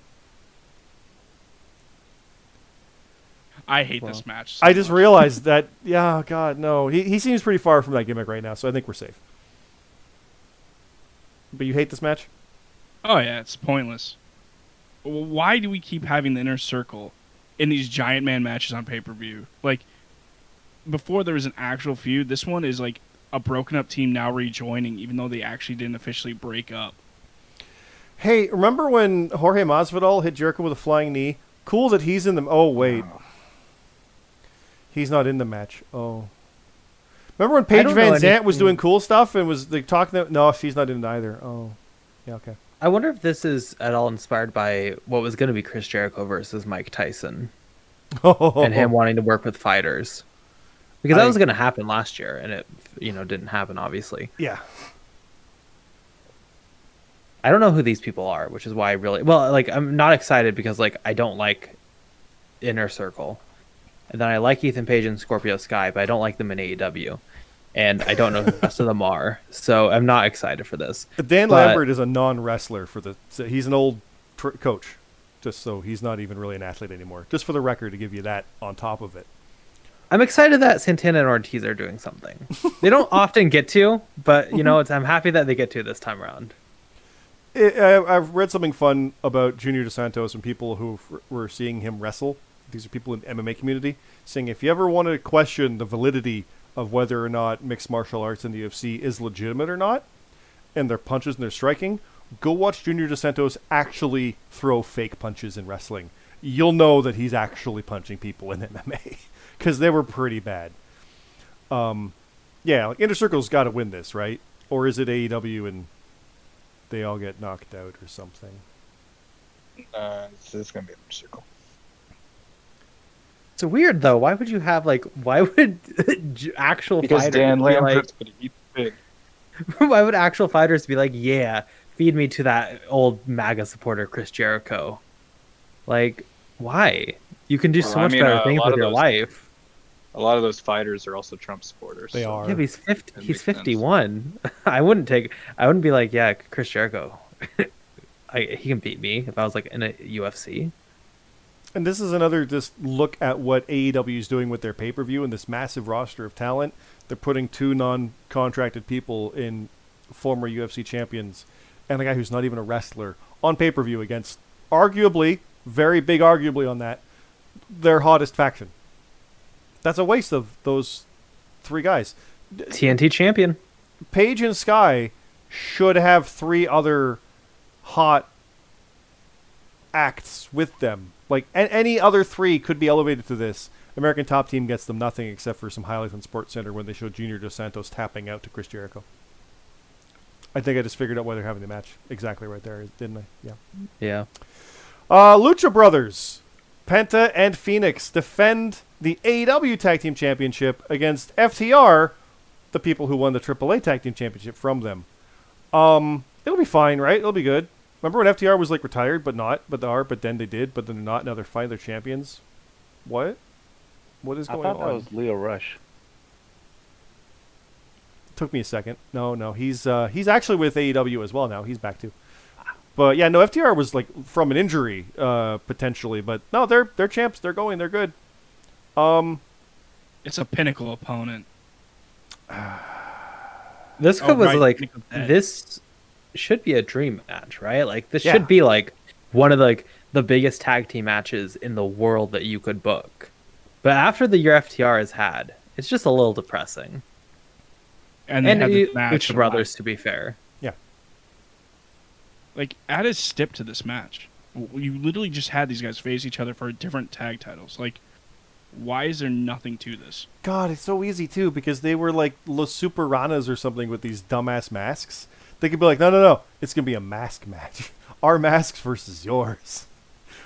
I hate this match. so I just much. realized that. Yeah, God, no. He he seems pretty far from that gimmick right now, so I think we're safe. But you hate this match? Oh yeah, it's pointless. Why do we keep having the inner circle in these giant man matches on pay per view? Like before there was an actual feud, this one is like a broken up team now rejoining, even though they actually didn't officially break up. Hey, remember when Jorge Masvidal hit Jericho with a flying knee? Cool that he's in the. Oh wait, he's not in the match. Oh, remember when Paige VanZant was doing mm. cool stuff and was like talking? No, she's not in it either. Oh, yeah, okay. I wonder if this is at all inspired by what was going to be Chris Jericho versus Mike Tyson and him wanting to work with fighters. Because that I- was going to happen last year, and it, you know, didn't happen. Obviously, Yeah, I don't know who these people are, which is why I really well, like, I'm not excited because like I don't like Inner Circle, and then I like Ethan Page and Scorpio Sky, but I don't like them in AEW, and I don't know who the rest of them are, so I'm not excited for this. Dan But- Lambert is a non-wrestler for the. so He's an old tr- coach, just so he's not even really an athlete anymore. Just for the record, to give you that on top of it. I'm excited that Santana and Ortiz are doing something. they don't often get to, but you know, it's, I'm happy that they get to this time around. I I, I've read something fun about Junior Dos Santos and people who f- were seeing him wrestle. These are people in the MMA community saying if you ever want to question the validity of whether or not mixed martial arts in the UFC is legitimate or not, and their punches and their striking, go watch Junior Dos Santos actually throw fake punches in wrestling. You'll know that he's actually punching people in MMA because they were pretty bad. Um, yeah, like Inner Circle's got to win this, right? Or is it AEW and they all get knocked out or something? Uh, it's, it's going to be a circle. It's weird though. Why would you have like? Why would j- actual Because fighters Dan be like? Lambert's going to eat big. Why would actual fighters be like, yeah, feed me to that old MAGA supporter Chris Jericho? Like, why? You can do Well, so I much mean, better uh, things with your those- life. A lot of those fighters are also Trump supporters. They so- are. Yeah, but he's fifty. That He's makes sense. fifty-one. I wouldn't take. I wouldn't be like, yeah, Chris Jericho. I, he can beat me if I was like in a UFC. And this is another just look at what AEW is doing with their pay per view and this massive roster of talent. They're putting two non contracted people in former UFC champions and a guy who's not even a wrestler on pay per view against arguably very big, arguably on that, their hottest faction. That's a waste of those three guys. TNT champion. Page and Sky should have three other hot acts with them. Like a- any other three could be elevated to this. American Top Team gets them nothing except for some highlights on Sports Center when they show Junior Dos Santos tapping out to Chris Jericho. I think I just figured out why they're having the match exactly right there, didn't I? Yeah. Yeah. Uh, Lucha Brothers, Penta and Phoenix defend the AEW Tag Team Championship against FTR, the people who won the AAA Tag Team Championship from them. Um, it'll be fine, right? It'll be good. Remember when FTR was like retired, but not, but they are, but then they did, but then they're not. Now they're fine. They're champions. What? What is I going thought on? that was Lio Rush. Took me a second. No, no, he's uh, he's actually with AEW as well now. He's back too. But yeah, no, FTR was like from an injury uh, potentially, but no, they're they're champs. They're going. They're good. Um, It's a pinnacle opponent. This Oh, was right, like Nick of Dead. this should be a dream match, right? Like this Yeah. should be like one of the, like the biggest tag team matches in the world that you could book. But after the year FTR has had, it's just a little depressing. And, they And had you, this match Lucha Brothers, to be fair. Like add a stip to this match. You literally just had these guys face each other for different tag titles. Like, why is there nothing to this? God, it's so easy too because they were like Los Superanas or something with these dumbass masks. They could be like, no, no, no, it's gonna be a mask match. Our masks versus yours.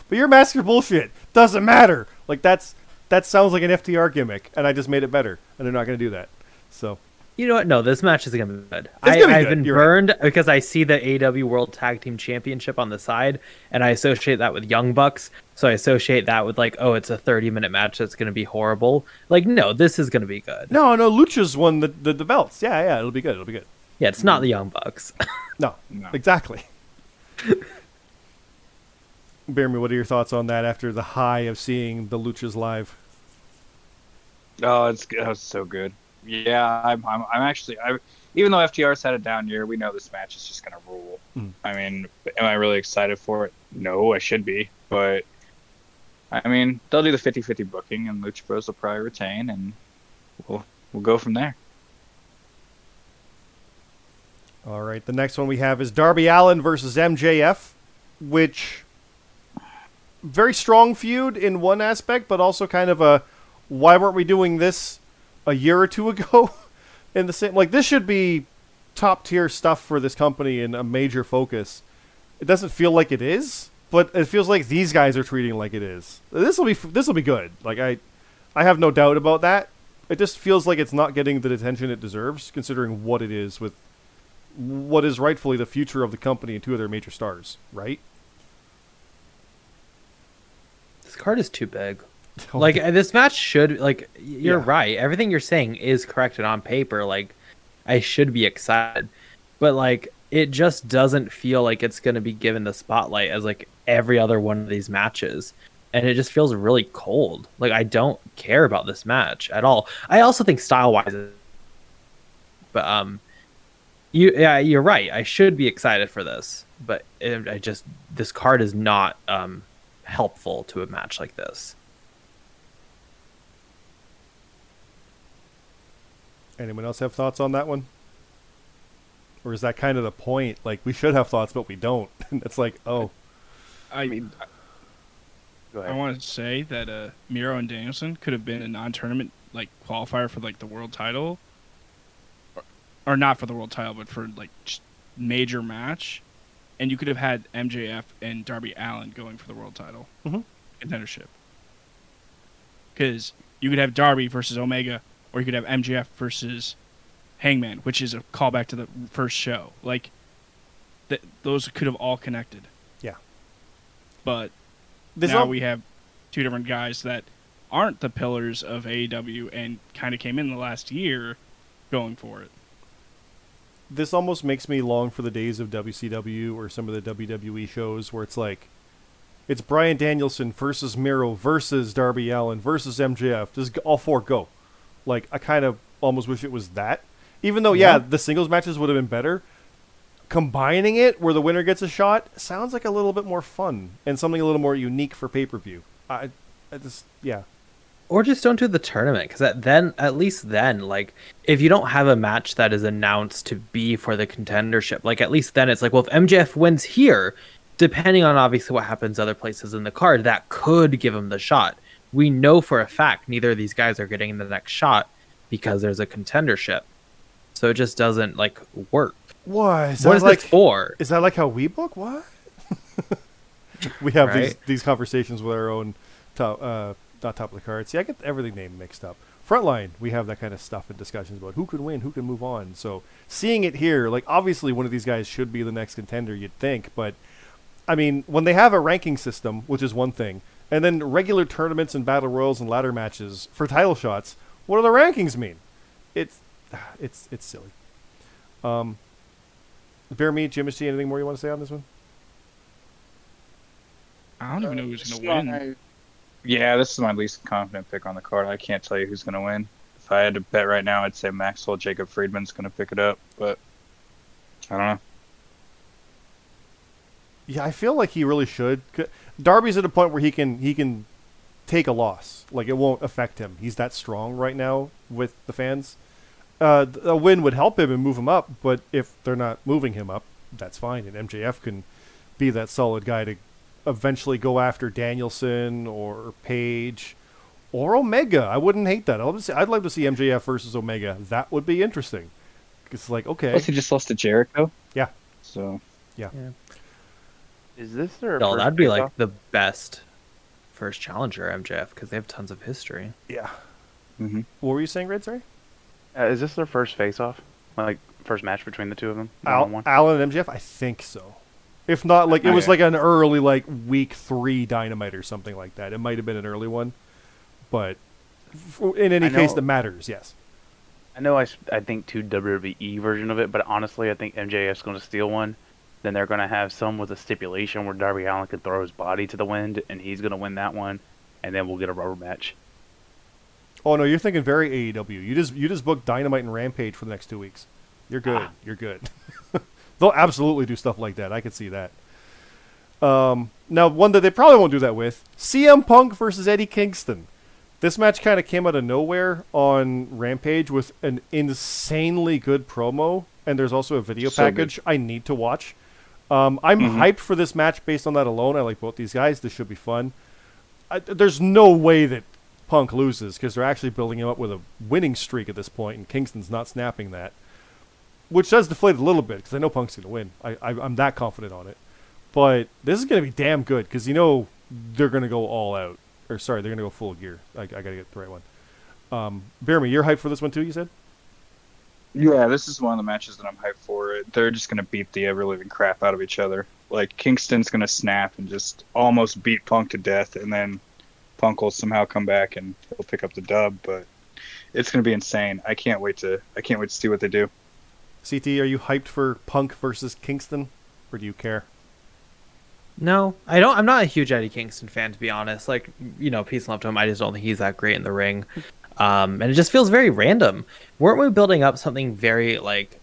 But your masks are bullshit. Doesn't matter. Like that's that sounds like an FTR gimmick, and I just made it better, and they're not gonna do that. So You know what? No, this match is gonna be good. It's I, gonna be I've good, been you're right. burned because I see the AW World Tag Team Championship on the side, and I associate that with Young Bucks. So I associate that with like, oh, it's a thirty-minute match that's gonna be horrible. Like, no, this is gonna be good. no, no, Lucha's won the, the the belts. Yeah, yeah, it'll be good. It'll be good. Yeah, it's not the Young Bucks. No, No. exactly. Bear me, what are your thoughts on that after the high of seeing the Luchas live? Oh, it's oh, that was so good. Yeah, I'm, I'm, I'm actually, I, even though FTR's had a down year, we know this match is just gonna rule. Mm. I mean, am I really excited for it? No, I should be, but I mean, they'll do the 50-50 booking, and Lucha Bros will probably retain, and we'll we'll go from there. All right, the next one we have is Darby Allin versus MJF, which very strong feud in one aspect, but also kind of a why weren't we doing this a year or two ago? in the same like this should be top tier stuff for this company and a major focus. It doesn't feel like it is, but it feels like these guys are treating like it is. This will be this will be good. Like I, I have no doubt about that. It just feels like it's not getting the attention it deserves, considering what it is with what is rightfully the future of the company and two of their major stars, right? this card is too big. Like uh, this match should like you're Yeah. right. Everything you're saying is correct and on paper. Like I should be excited, but like it just doesn't feel like it's going to be given the spotlight as like every other one of these matches, and it just feels really cold. Like I don't care about this match at all. I also think style wise, but um, you yeah you're right. I should be excited for this, but it, I just this card is not um helpful to a match like this. Anyone else have thoughts on that one? Or is that kind of the point? Like we should have thoughts, but we don't. And it's like, oh, I I mean, go I ahead. want to say that uh, Miro and Danielson could have been a non-tournament like qualifier for like the world title, or, or not for the world title, but for like major match, and you could have had MJF and Darby Allin going for the world title Mhm. contendership. Because you could have Darby versus Omega, or you could have MJF versus Hangman, which is a callback to the first show. Like, th- those could have all connected. Yeah. But this now al- we have two different guys that aren't the pillars of AEW and kind of came in the last year going for it. this almost makes me long for the days of WCW or some of the WWE shows where it's like, it's Brian Danielson versus Miro versus Darby Allin versus MJF. Just all four go. Like I kind of almost wish it was that. Even though, yeah, Yeah. the singles matches would have been better. combining it where the winner gets a shot sounds like a little bit more fun and something a little more unique for pay per view. I, I just yeah. Or just don't do the tournament because then, at least then, like if you don't have a match that is announced to be for the contendership, like at least then it's like, well, if MJF wins here, depending on obviously what happens other places in the card, that could give him the shot. We know for a fact neither of these guys are getting the next shot because there's a contendership, so it just doesn't like work. What is what that is like? this for? Is that like how we book? What? we have these Right. these conversations with our own top, uh, not top of the card. See, I get everything name mixed up. Frontline, we have that kind of stuff and discussions about who can win, who can move on. So seeing it here, like obviously one of these guys should be the next contender, you'd think, but I mean, when they have a ranking system, which is one thing, and then regular tournaments and battle royals and ladder matches for title shots, what do the rankings mean? It's it's it's silly. Um, Bear me, Jim, see anything more you want to say on this one? I don't even know who's This gonna win. my- Yeah, this is my least confident pick on the card. I can't tell you who's going to win. If I had to bet right now, I'd say Maxwell Jacob Friedman's going to pick it up, but I don't know. Yeah, I feel like he really should. Darby's at a point where he can he can take a loss. Like it won't affect him. He's that strong right now with the fans. Uh, a win would help him and move him up, but if they're not moving him up, that's fine. And MJF can be that solid guy to eventually go after Danielson or Page or Omega. I wouldn't hate that. I'd love to see, I'd love to see MJF versus Omega. That would be interesting. It's like okay, Plus, he just lost to Jericho. Yeah. So Is this their? No, first that'd be like face-off? the best first challenger MJF because they have tons of history. yeah. Mm-hmm. What were you saying, Red? Sorry. Uh, is this their first face-off? Like first match between the two of them? Al- One-on-one? Allin and MJF? I think so. If not, like it was like an early, like week three dynamite or something like that. It might have been an early one, but in any I case, that matters. Yes. I know I, I think two WWE version of it, but honestly, I think MJF's going to steal one. Then they're going to have some with a stipulation where Darby Allin can throw his body to the wind, and he's going to win that one, and then we'll get a rubber match. Oh no, you're thinking very AEW. You just you just booked Dynamite and Rampage for the next two weeks. You're good. Ah. You're good. They'll absolutely do stuff like that. I could see that. Um, now, one that they probably won't do that with CM Punk versus Eddie Kingston. This match kind of came out of nowhere on Rampage with an insanely good promo, and there's also a video So good. package I need to watch. Um, I'm Mhm. hyped for this match based on that alone. I like both these guys. This should be fun. I, there's no way that Punk loses because they're actually building him up with a winning streak at this point, and Kingston's not snapping that, which does deflate a little bit because I know Punk's going to win. I, I, I'm that confident on it. But this is going to be damn good because you know they're going to go all out. Or sorry, they're going to go full gear. I, I got to get the right one. Um, Bear me, you're hyped for this one too. You said. Yeah, this is one of the matches that I'm hyped for. They're just going to beat the ever living crap out of each other. Like Kingston's going to snap and just almost beat Punk to death, and then Punk will somehow come back and he'll pick up the dub. But it's going to be insane. I can't wait to. I can't wait to see what they do. CT, are you hyped for Punk versus Kingston, or do you care? No, I don't. I'm not a huge Eddie Kingston fan, to be honest. Like, you know, peace and love to him. I just don't think he's that great in the ring, um, and it just feels very random. Weren't we building up something very like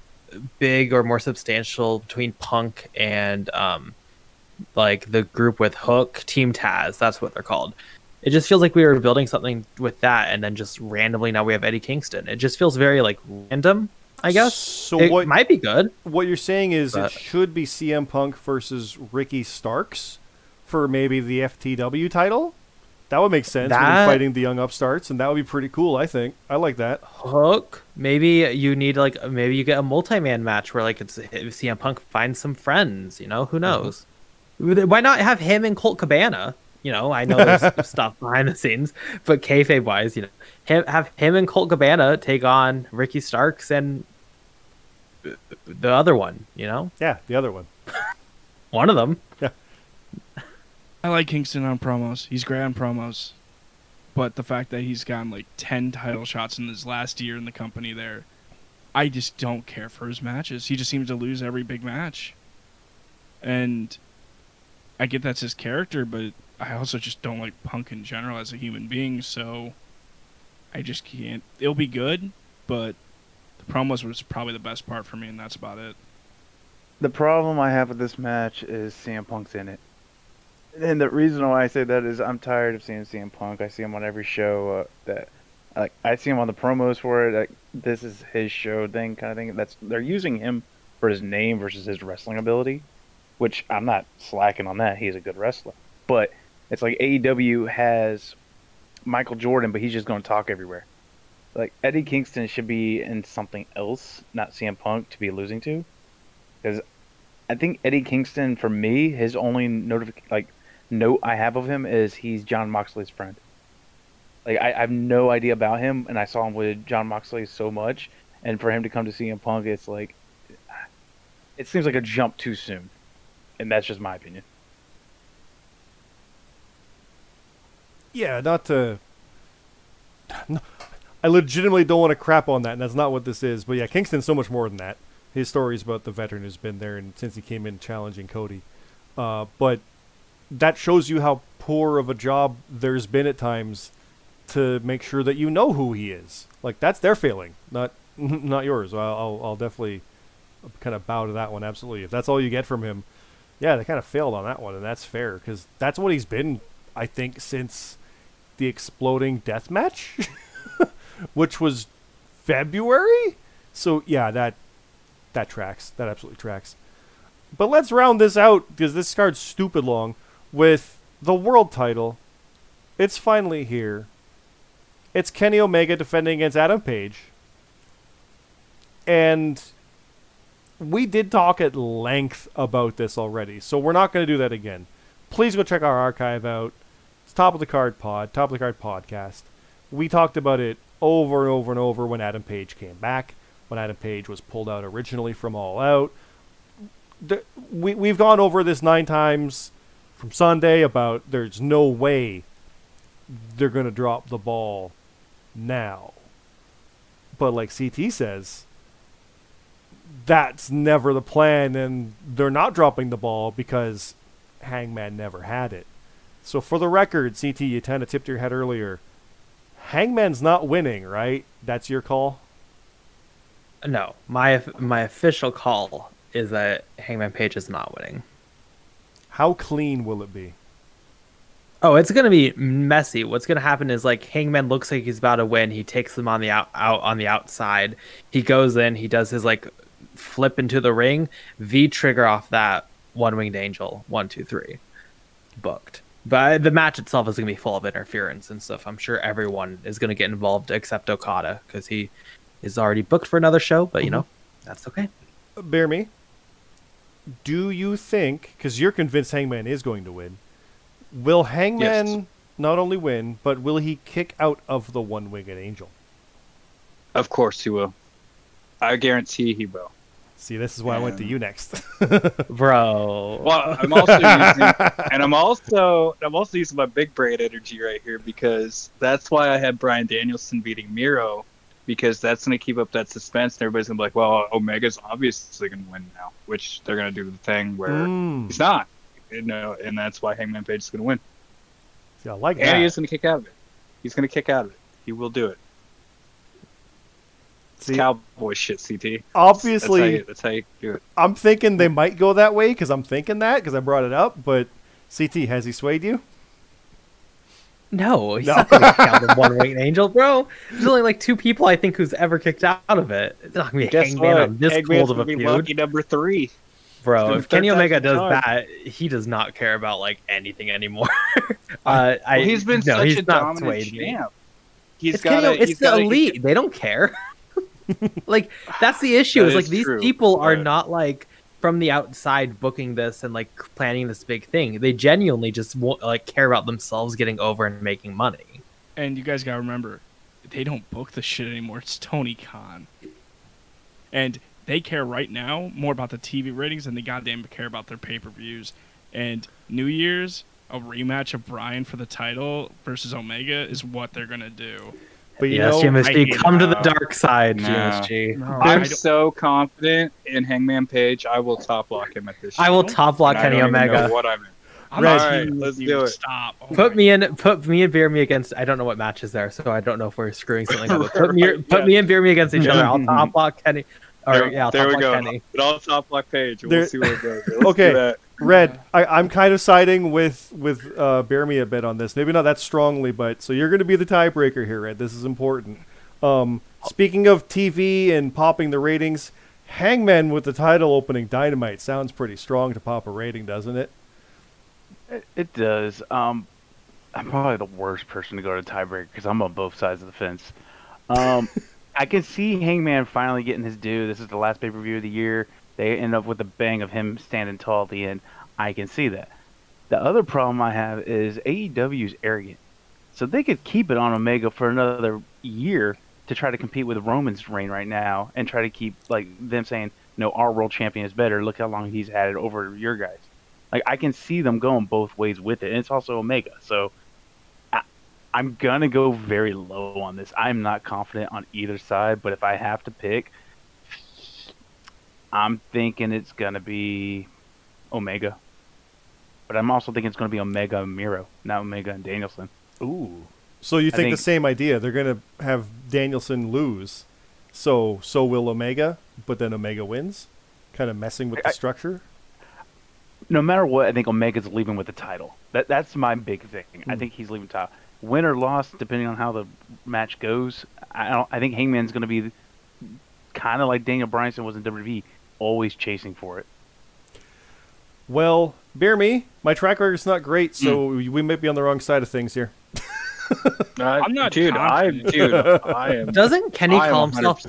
big or more substantial between Punk and um, like the group with Hook, Team Taz? That's what they're called. It just feels like we were building something with that, and then just randomly now we have Eddie Kingston. It just feels very like random. I guess So it what? might be good. what you're saying is But- it should be CM Punk versus Ricky Starks for maybe the FTW title. That would make sense. That- fighting the young upstarts, and that would be pretty cool. I think. I like that. Hook. Maybe you need like maybe you get a multi-man match where like it's CM Punk finds some friends. You know who mm-hmm. knows? Why not have him and Colt Cabana? You know, I know there's stuff behind the scenes, but kayfabe wise, you know, him, have him and Colt Cabana take on Ricky Starks and the other one. You know, Yeah, the other one. one of them. I like Kingston on promos. He's great on promos. But the fact that he's gotten like 10 title shots in his last year in the company there, I just don't care for his matches. He just seems to lose every big match. And I get that's his character, but I also just don't like Punk in general as a human being, so I just can't. It'll be good, but the promos was probably the best part for me, and that's about it. the problem I have with this match is CM Punk's in it. And the reason why I say that is I'm tired of seeing CM Punk. I see him on every show uh, that like I see him on the promos for it. Like this is his show thing kind of thing. That's they're using him for his name versus his wrestling ability, which I'm not slacking on that. He's a good wrestler. But it's like AEW has Michael Jordan, but he's just going to talk everywhere. Like Eddie Kingston should be in something else, not CM Punk, to be losing to. Because I think Eddie Kingston, for me, his only notific like note I have of him is he's Jon Moxley's friend. Like I, I have no idea about him, and I saw him with Jon Moxley so much, and for him to come to CM Punk, it's like it seems like a jump too soon, and that's just my opinion. Yeah, not to. No, I legitimately don't want to crap on that, and that's not what this is. But yeah, Kingston's so much more than that. His story is about the veteran who's been there, and since he came in challenging Cody, uh, but that shows you how poor of a job there's been at times to make sure that you know who he is. Like that's their failing, not not yours. I'll I'll, I'll definitely kind of bow to that one. Absolutely, if that's all you get from him, yeah, they kind of failed on that one, and that's fair because that's what he's been. I think since the exploding death match, which was February. So yeah, that that tracks. That absolutely tracks. But let's round this out because this card's stupid long with the world title. It's finally here. It's Kenny Omega defending against Adam Page. And we did talk at length about this already, so we're not going to do that again. Please go check our archive out. It's Top of the Card Pod, Top of the Card Podcast. We talked about it over and over and over when Adam Page came back, when Adam Page was pulled out originally from All Out. We, we've gone over this nine times from Sunday about there's no way they're going to drop the ball now. But like CT says, that's never the plan, and they're not dropping the ball because Hangman never had it. So for the record, CT, you kind of tipped your head earlier. Hangman's not winning, right? That's your call. No, my my official call is that Hangman Page is not winning. How clean will it be? Oh, it's gonna be messy. What's gonna happen is like Hangman looks like he's about to win. He takes them on the out, out on the outside. He goes in. He does his like flip into the ring. V trigger off that one winged angel. One, two, three. Booked. But the match itself is gonna be full of interference and stuff. I'm sure everyone is gonna get involved except Okada because he is already booked for another show. But you mm-hmm. know, that's okay. Bear me. Do you think, because you're convinced Hangman is going to win, will Hangman Yes. not only win, but will he kick out of the one winged angel? Of course he will. I guarantee he will. See, this is why I went to you next. Bro. Well, I'm also using, and I'm also, I'm also using my big brain energy right here because that's why I had Bryan Danielson beating Miro, because that's going to keep up that suspense, and everybody's going to be like, well, Omega's obviously going to win now, which they're going to do the thing where Mm. he's not, you know, and that's why Hangman Page is going to win, See, I like and that. he is going to kick out of it. He's going to kick out of it. He will do it. See, cowboy shit, CT. That's obviously, how you, that's how you do it. I'm thinking they might go that way because I'm thinking that because I brought it up. But CT, has he swayed you? No, he's No. not gonna kick out the one winged angel, bro. There's only like two people I think who's ever kicked out of it. It's not gonna be Guess Hangman on this Hangman's cold of a be feud, lucky number three. bro. If Kenny Omega does charge. that, he does not care about like anything anymore. uh, I, he's been no, such he's a not dominant champ. He's It's, got Kenny, it's he's the gotta- elite. They don't care. like that's the issue. That Is like these true, people are not like from the outside booking this and like planning this big thing. They genuinely just like care about themselves getting over and making money. And you guys gotta remember, they don't book the shit anymore. It's Tony Khan, and they care right now more about the TV ratings than they goddamn care about their pay per views. And New Year's, a rematch of Bryan for the title versus Omega is what they're gonna do. But you yes, know, GMSG, I- come to the dark side, No. GMSG. No, I I'm so confident in Hangman Page. I will top lock him at this. I will top lock and I Kenny don't even know Omega. What I'm in. I'm Red. All right, let's do it. Stop. Oh Put my me in. Put me and Beer Me against. I don't know what match is there, so I don't know if we're screwing something up. But put me, Right, put yeah. me and Beer Me against each other. I'll top lock Kenny. Or There- yeah, there Top we Block go. Kenny. Put it on top block page. We'll see where it goes. Let's Okay. Red, I, I'm kind of siding with with uh, Bear Me a bit on this. Maybe not that strongly, but so you're going to be the tiebreaker here, Red. This is important. Um, speaking of TV and popping the ratings, Hangman with the title opening Dynamite sounds pretty strong to pop a rating, doesn't it? It, it does. Um, I'm probably the worst person to go to tiebreaker because I'm on both sides of the fence. Um, I can see Hangman finally getting his due. This is the last pay per view of the year. They end up with a bang of him standing tall at the end. I can see that. The other problem I have is AEW is arrogant, so they could keep it on Omega for another year to try to compete with Roman's reign right now, and try to keep like them saying, "No, our world champion is better. Look how long he's had it over your guys." Like I can see them going both ways with it, and it's also Omega. So I, I'm gonna go very low on this. I'm not confident on either side, but if I have to pick, I'm thinking it's gonna be Omega. But I'm also thinking it's gonna be Omega and Miro, not Omega and Danielson. Ooh. So you think, think- the same idea? They're going to have Danielson lose, so so will Omega, but then Omega wins, kind of messing with the structure. No matter what, I think Omega's leaving with the title. That that's my big thing. I Hmm. think he's leaving title. Win or loss, depending on how the match goes. I don't. I think Hangman's gonna be kind of like Daniel Bryanson was in WWE, always chasing for it. Well, bear me. My track record's not great, so hmm. we might be on the wrong side of things here. Uh, I'm not dude. I, confident. dude, I am. Doesn't Kenny I am call himself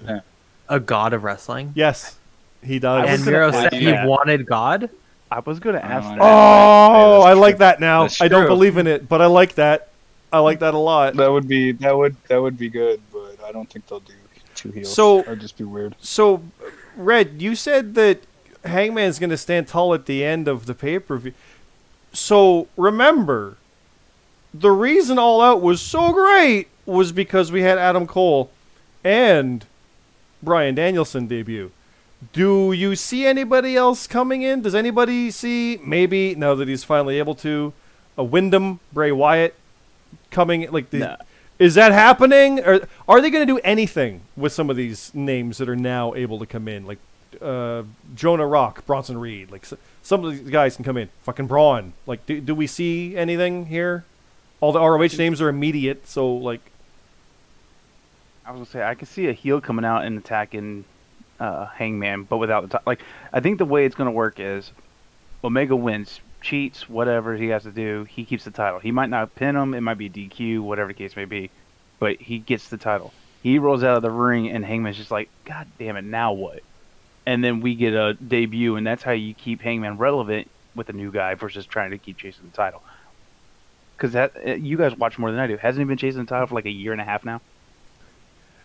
a god of wrestling? Yes, he does. And gonna Miro said you he wanted God. I was gonna ask Oh, that. Oh, I like that now. That's I don't true. believe in it, but I like that. I like that a lot. That would be that would that would be good, but I don't think they'll do two heels. So- that'd just be weird. So, Red, you said that Hangman's going to stand tall at the end of the pay per view. So remember, the reason All Out was so great was because we had Adam Cole and Bryan Danielson debut. Do you see anybody else coming in? Does anybody see maybe now that he's finally able to a Windham Bray Wyatt coming like the, No. Is that happening or are they going to do anything with some of these names that are now able to come in like uh, Jonah Rock, Bronson Reed, like some of these guys can come in. Fucking Braun. Like do, do we see anything here? All the ROH names are immediate, so like I was gonna say I can see a heel coming out and attacking uh, Hangman, but without the top. Like I think the way it's gonna work is Omega wins, cheats, whatever he has to do. He keeps the title. He might not pin him. It might be DQ, whatever the case may be, but he gets the title. He rolls out of the ring, and Hangman's just like, God damn it, now what? And then we get a debut, and that's how you keep Hangman relevant with a new guy versus trying to keep chasing the title. Because that uh, you guys watch more than I do. Hasn't he been chasing the title for like a year and a half now?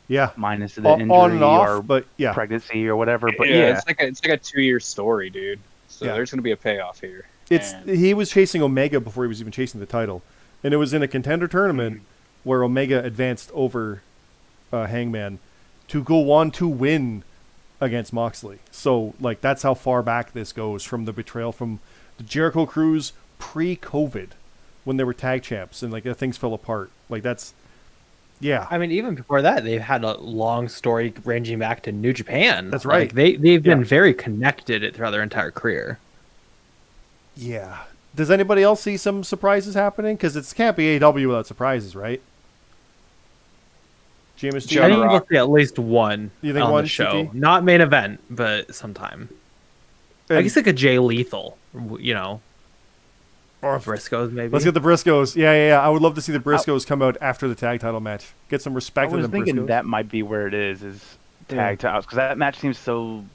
yeah, minus the o- injury on and off, or but yeah. pregnancy or whatever. But yeah, yeah, it's like a, it's like a two year story, dude. So Yeah. there's gonna be a payoff here. It's And- he was chasing Omega before he was even chasing the title, and it was in a contender tournament where Omega advanced over uh, Hangman to go on to win against Moxley. So like that's how far back this goes from the betrayal from the Jericho Cruise pre-COVID when they were tag champs and like things fell apart. Like that's yeah. I mean, even before that, they've had a long story ranging back to New Japan. That's Like, right. they they've been very connected throughout their entire career. Yeah. Does anybody else see some surprises happening? Because it can't be AW without surprises, right? James, do you I Jonah think know? we'll see at least one You think on one, the show, CT? not main event, but sometime. I guess like a Jay Lethal, you know, or Briscoes maybe. Let's get the Briscoes. Yeah, yeah, yeah. I would love to see the Briscoes come out after the tag title match. Get some respect in was thinking Briscoes. that might be where it is. Is Yeah. tag titles because that match seems so.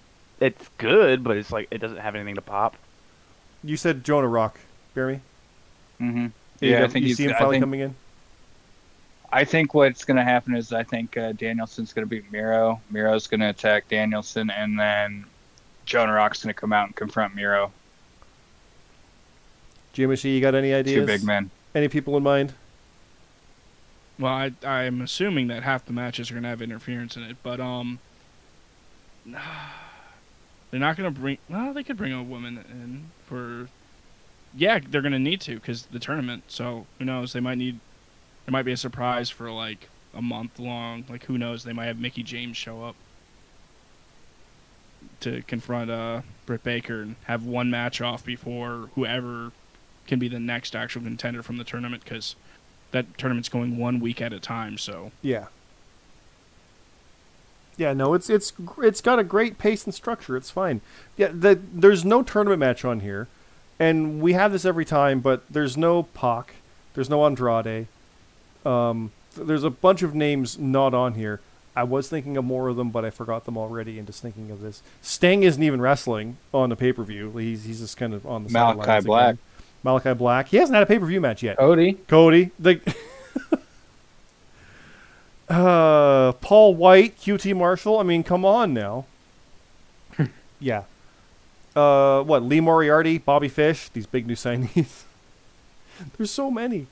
It's good, but it's like it doesn't have anything to pop. You said Jonah Rock, Jeremy. Mm-hmm. Yeah, I you, think you he's. see him finally think, coming in. I think what's gonna happen is I think uh, Danielson's gonna beat Miro. Miro's gonna attack Danielson, and then Jonah Rock's gonna come out and confront Miro. Jimmy, you got any ideas? Two big men. Any people in mind? Well, I, I'm assuming that half the matches are gonna have interference in it, but um, they're not gonna bring. Well, they could bring a woman in for. Yeah, they're gonna need to because the tournament. So who knows? They might need. There might be a surprise for like a month long. Like who knows? They might have Mickie James show up. to confront uh, Britt Baker and have one match off before whoever can be the next actual contender from the tournament because that tournament's going one week at a time. So Yeah. Yeah, no, it's it's it's got a great pace and structure. It's fine. Yeah, the, there's no tournament match on here, and we have this every time, but there's no Pac, there's no Andrade. Um, th- there's a bunch of names not on here. I was thinking of more of them, but I forgot them already. And just thinking of this, Sting isn't even wrestling on the pay per view. He's he's just kind of on the Malachi Black. again. Malachi Black. He hasn't had a pay per view match yet. Cody. Cody, the uh, Paul White, QT Marshall. I mean, come on now. yeah. Uh, what? Lee Moriarty, Bobby Fish. These big new signees. There's so many.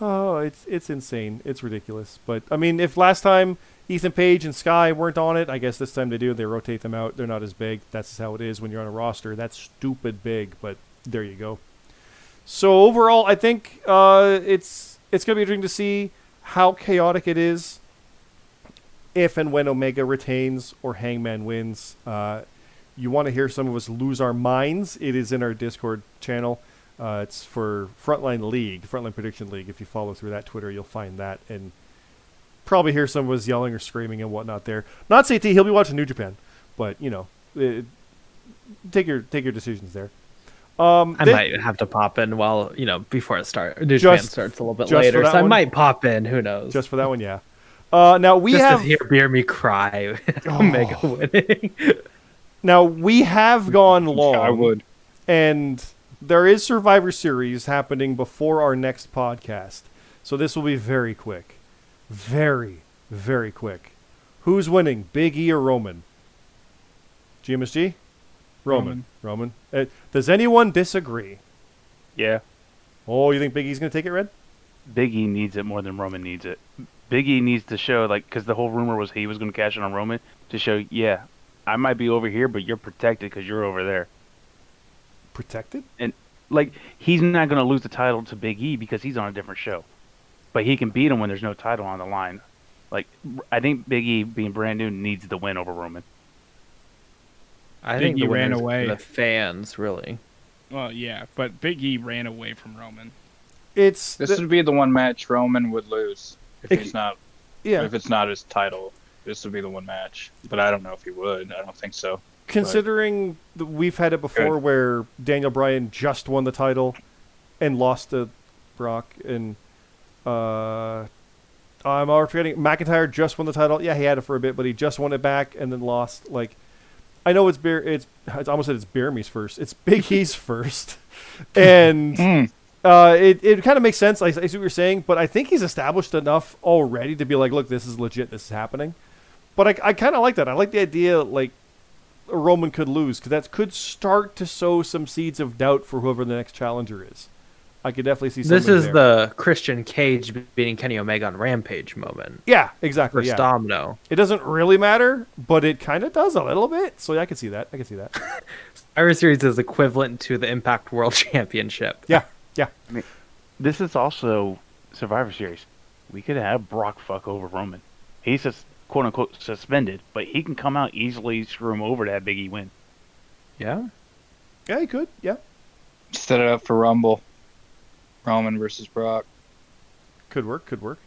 Oh, it's it's insane. It's ridiculous. But I mean, if last time Ethan Page and Sky weren't on it, I guess this time they do. They rotate them out. They're not as big. That's how it is when you're on a roster. That's stupid big, but there you go. So overall, I think uh, it's it's gonna be interesting to see how chaotic it is if and when Omega retains or Hangman wins. Uh, you want to hear some of us lose our minds? It is in our Discord channel. Uh, it's for Frontline League, Frontline Prediction League. If you follow through that Twitter, you'll find that and probably hear some of us yelling or screaming and whatnot there. Not CT, he'll be watching New Japan, but you know, it, take your take your decisions there. Um, I then- might have to pop in while you know before it starts. New Japan starts a little bit later, so I one? might pop in. Who knows? just for that one, yeah. Uh, now we Just have to hear Beer Me cry, Omega winning. now we have gone long. I would. and there is Survivor Series happening before our next podcast, so this will be very quick, very very quick. Who's winning, Big E or Roman? GMSG, Roman. Roman. Uh, does anyone disagree? Yeah, Oh, you think Big E's gonna take it, Red? Big E needs it more than Roman needs it. Big E needs to show like because the whole rumor was he was going to cash in on Roman to show yeah, I might be over here, but you're protected because you're over there. Protected? And like he's not going to lose the title to Big E because he's on a different show, but he can beat him when there's no title on the line. Like I think Big E being brand new needs the win over Roman. I Big think the E ran winners are away. The fans really. well, yeah, but Big E ran away from Roman. It's This the- would be the one match Roman would lose if It- he's not yeah. if it's not his title. This would be the one match, but I don't know if he would. I don't think so. Considering we've had it before Good. where Daniel Bryan just won the title and lost to Brock and uh I'm already forgetting McIntyre just won the title. Yeah, he had it for a bit, but he just won it back and then lost. Like I know it's beer it's it's almost said it's Bearme's first. It's Big E's first. and Mm. Uh, it, it kind of makes sense. I, I see what you're saying, but I think he's established enough already to be like, look, this is legit. This is happening. But I, I kind of like that. I like the idea, like, a Roman could lose, because that could start to sow some seeds of doubt for whoever the next challenger is. I could definitely see This is there. the Christian Cage beating Kenny Omega on Rampage moment. Yeah, exactly. First Yeah. domino. It doesn't really matter, but it kind of does a little bit. So yeah, I can see that. I can see that. Survivor Series is equivalent to the Impact World Championship. Yeah, yeah. I mean, This is also Survivor Series. We could have Brock fuck over Roman. He's just quote unquote suspended, but he can come out easily, screw him over to have Big E win. Yeah. Yeah, he could. Yeah, Set it up for Rumble. Roman versus Brock. could work. Could work.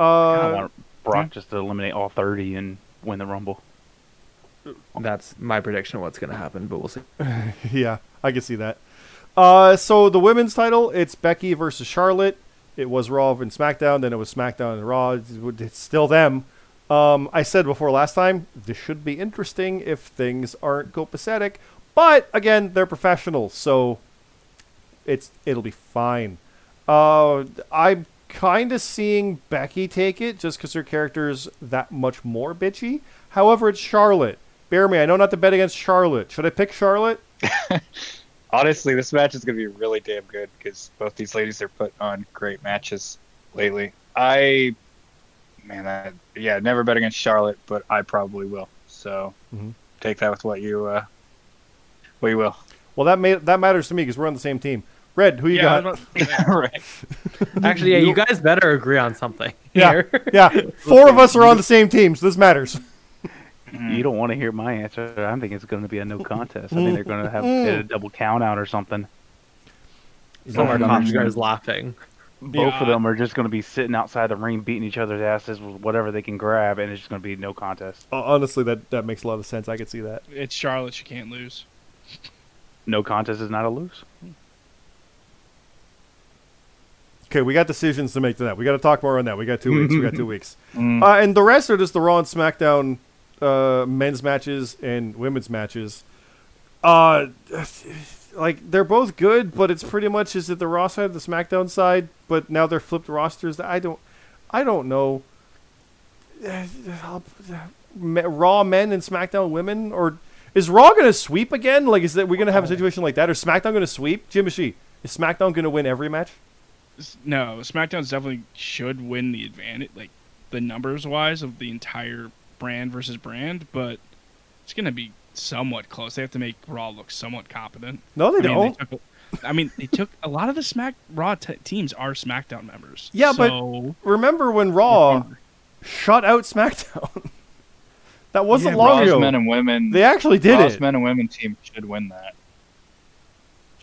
I Uh, don't want Brock just to eliminate all 30 and win the Rumble. That's my prediction of what's going to happen, but we'll see. yeah, I can see that. Uh, so the women's title, it's Becky versus Charlotte. It was Raw and SmackDown, then it was SmackDown and Raw. It's, still them. Um, I said before last time, this should be interesting if things aren't copacetic. But again, they're professionals, so it's it'll be fine. Uh, I'm kind of seeing Becky take it just because her character's that much more bitchy. However, it's Charlotte. Bear me, I know not to bet against Charlotte. Should I pick Charlotte? Honestly, this match is going to be really damn good because both these ladies are put on great matches lately. I, man, I, yeah, never bet against Charlotte, but I probably will. So Mhm. take that with what you, uh, what you will. Well, that ma- that matters to me because we're on the same team. Red, who you yeah, got? was right. Actually, yeah, you guys better agree on something. Yeah. here. yeah, four of us are on the same team, so this matters. You don't want to hear my answer. I think it's going to be a no contest. I think they're going to have a double count out or something. Some Both of our are- guys laughing. Both of them are just going to be sitting outside the ring beating each other's asses with whatever they can grab, and it's just going to be no contest. Honestly, that that makes a lot of sense. I could see that. It's Charlotte. She can't lose. No contest is not a lose. Okay, we got decisions to make tonight. We got to talk more on that. We got two weeks. We got two weeks. Mm. Uh, and the rest are just the Raw and SmackDown uh, men's matches and women's matches. Uh, like they're both good, but it's pretty much is it the Raw side, the SmackDown side, but now they're flipped rosters. I don't, I don't know. Raw men and SmackDown women, or is Raw going to sweep again? Like, is that we're going to have a situation like that, or SmackDown going to sweep? Jim Ishii, is SmackDown going to win every match? No, SmackDown's definitely should win the advantage, like the numbers wise of the entire brand versus brand, but it's gonna be somewhat close. They have to make Raw look somewhat competent. No, they I don't. took, I mean, they took a lot of the Smack Raw t- teams are SmackDown members. Yeah, but- Remember when Raw shut out SmackDown? that wasn't Yeah, long Raw's ago. men and women. They actually did Raw's it. men and women team should win that.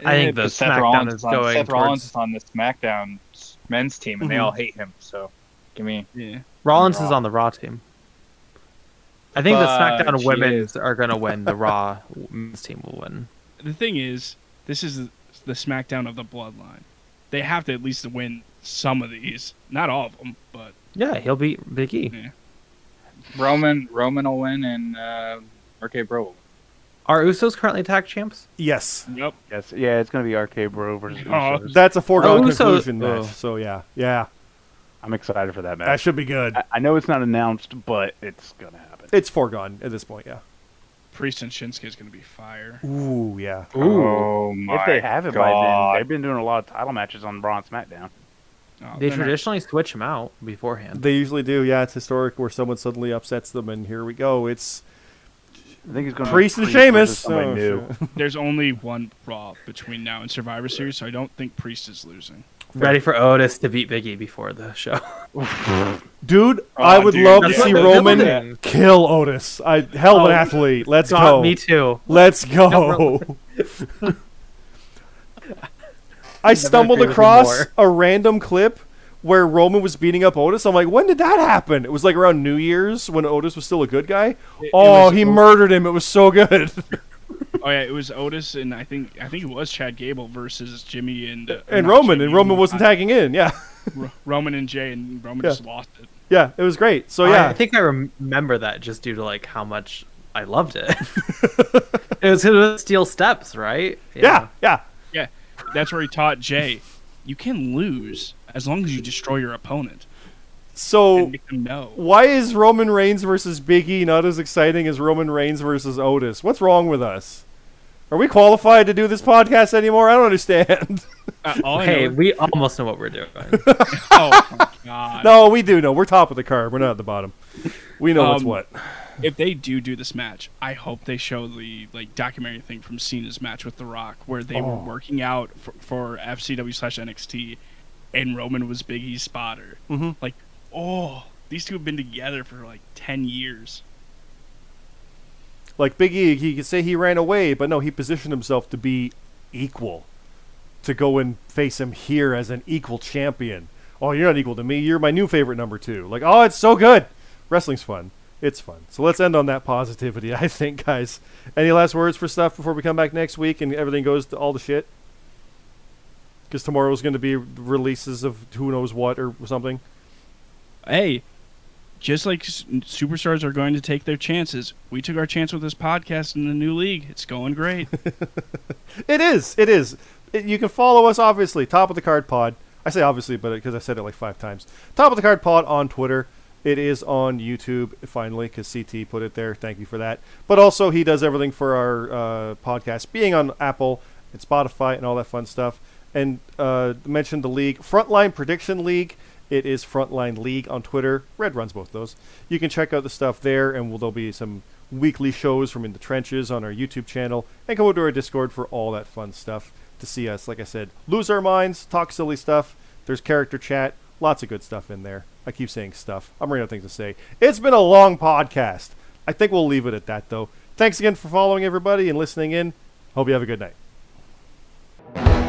I think the Seth SmackDown Rollins is on, going Seth Rollins towards is on the SmackDown men's team, and they Mhm. all hate him. So, give me. yeah, Rollins is on the Raw team. I think the SmackDown she women's is- are going to win. The Raw men's team will win. the thing is, this is the, the SmackDown of the Bloodline. They have to at least win some of these, not all of them, but Yeah, he'll beat Big E. yeah. Roman Roman will win, and uh, RK Bro. Are Usos currently tag champs? Yes, Yep. Yes, yeah, it's going to be RK Bro versus Oh, Usos. that's a foregone Oh, conclusion oh. match. So yeah, yeah, I'm excited for that match. that should be good. I, I know it's not announced, but it's going to happen. It's foregone at this point. Yeah. Priest and Shinsuke is gonna be fire. Ooh, yeah. Oh my if they have it by then, they've been doing a lot of title matches on Raw and SmackDown. Oh, They they're not- traditionally switch them out beforehand. They usually do. Yeah, it's historic where someone suddenly upsets them, and here we go. It's I think he's going to Priest and Sheamus. Oh, new. There's only one Raw between now and Survivor Series, so I don't think Priest is losing. Ready for Otis to beat Big E before the show. Dude, Oh, I would dude, love to see Roman building. kill Otis. I hell of an Oh, athlete. Let's God, go. me too. Let's go. I stumbled agree with you across a random clip where Roman was beating up Otis. I'm like, when did that happen? It was like around New Year's when Otis was still a good guy. It- it oh, was he O- murdered him. It was so good. Oh yeah, it was Otis and I think I think it was Chad Gable versus Jimmy and uh, and Roman, Jimmy, and Roman wasn't tagging in. Yeah, Ro- Roman and Jay, and Roman Yeah. just lost it. yeah, it was great. So yeah, I think I remember that just due to like how much I loved it. it was his steel steps, right? yeah, yeah. Yeah, that's where he taught Jay, you can lose as long as you destroy your opponent So and make them know. why is Roman Reigns versus Big E not as exciting as Roman Reigns versus Otis? What's wrong with us? Are we qualified to do this podcast anymore? I don't understand. Uh, all I Hey, know, we almost know what we're doing. oh my god! no, we do know. We're top of the card. We're not at the bottom. We know what's Um, what. If they do do this match, I hope they show the like documentary thing from Cena's match with The Rock, where they were Oh. working out for, for FCW slash NXT, and Roman was Biggie's E's spotter. Mhm. Like, oh, these two have been together for like ten years. Like Big E, he could say he ran away, but no, he positioned himself to be equal, to go and face him here as an equal champion. Oh, you're not equal to me. You're my new favorite number two. Like, oh, it's so good. Wrestling's fun. It's fun. So let's end on that positivity, I think, guys. Any last words for stuff before we come back next week and everything goes to all the shit? Because tomorrow's going to be releases of who knows what or something. Hey, just like superstars are going to take their chances, we took our chance with this podcast in the new league. It's going great. It is. It is. It, you can follow us, obviously. Top of the Card Pod. I say obviously, but because I said it like five times. Top of the Card Pod on Twitter. It is on YouTube finally because CT put it there. Thank you for that. But also, he does everything for our uh, podcast, being on Apple and Spotify and all that fun stuff. And uh, mentioned the league, Frontline Prediction League. It is Frontline League on Twitter. Red runs both those. You can check out the stuff there, and we'll, there'll be some weekly shows from in the trenches on our YouTube channel, and come over to our Discord for all that fun stuff to see us. Like I said, lose our minds, talk silly stuff. There's character chat, lots of good stuff in there. I keep saying stuff. I'm running out of things to say. It's been a long podcast. I think we'll leave it at that though. Thanks again for following everybody and listening in. Hope you have a good night.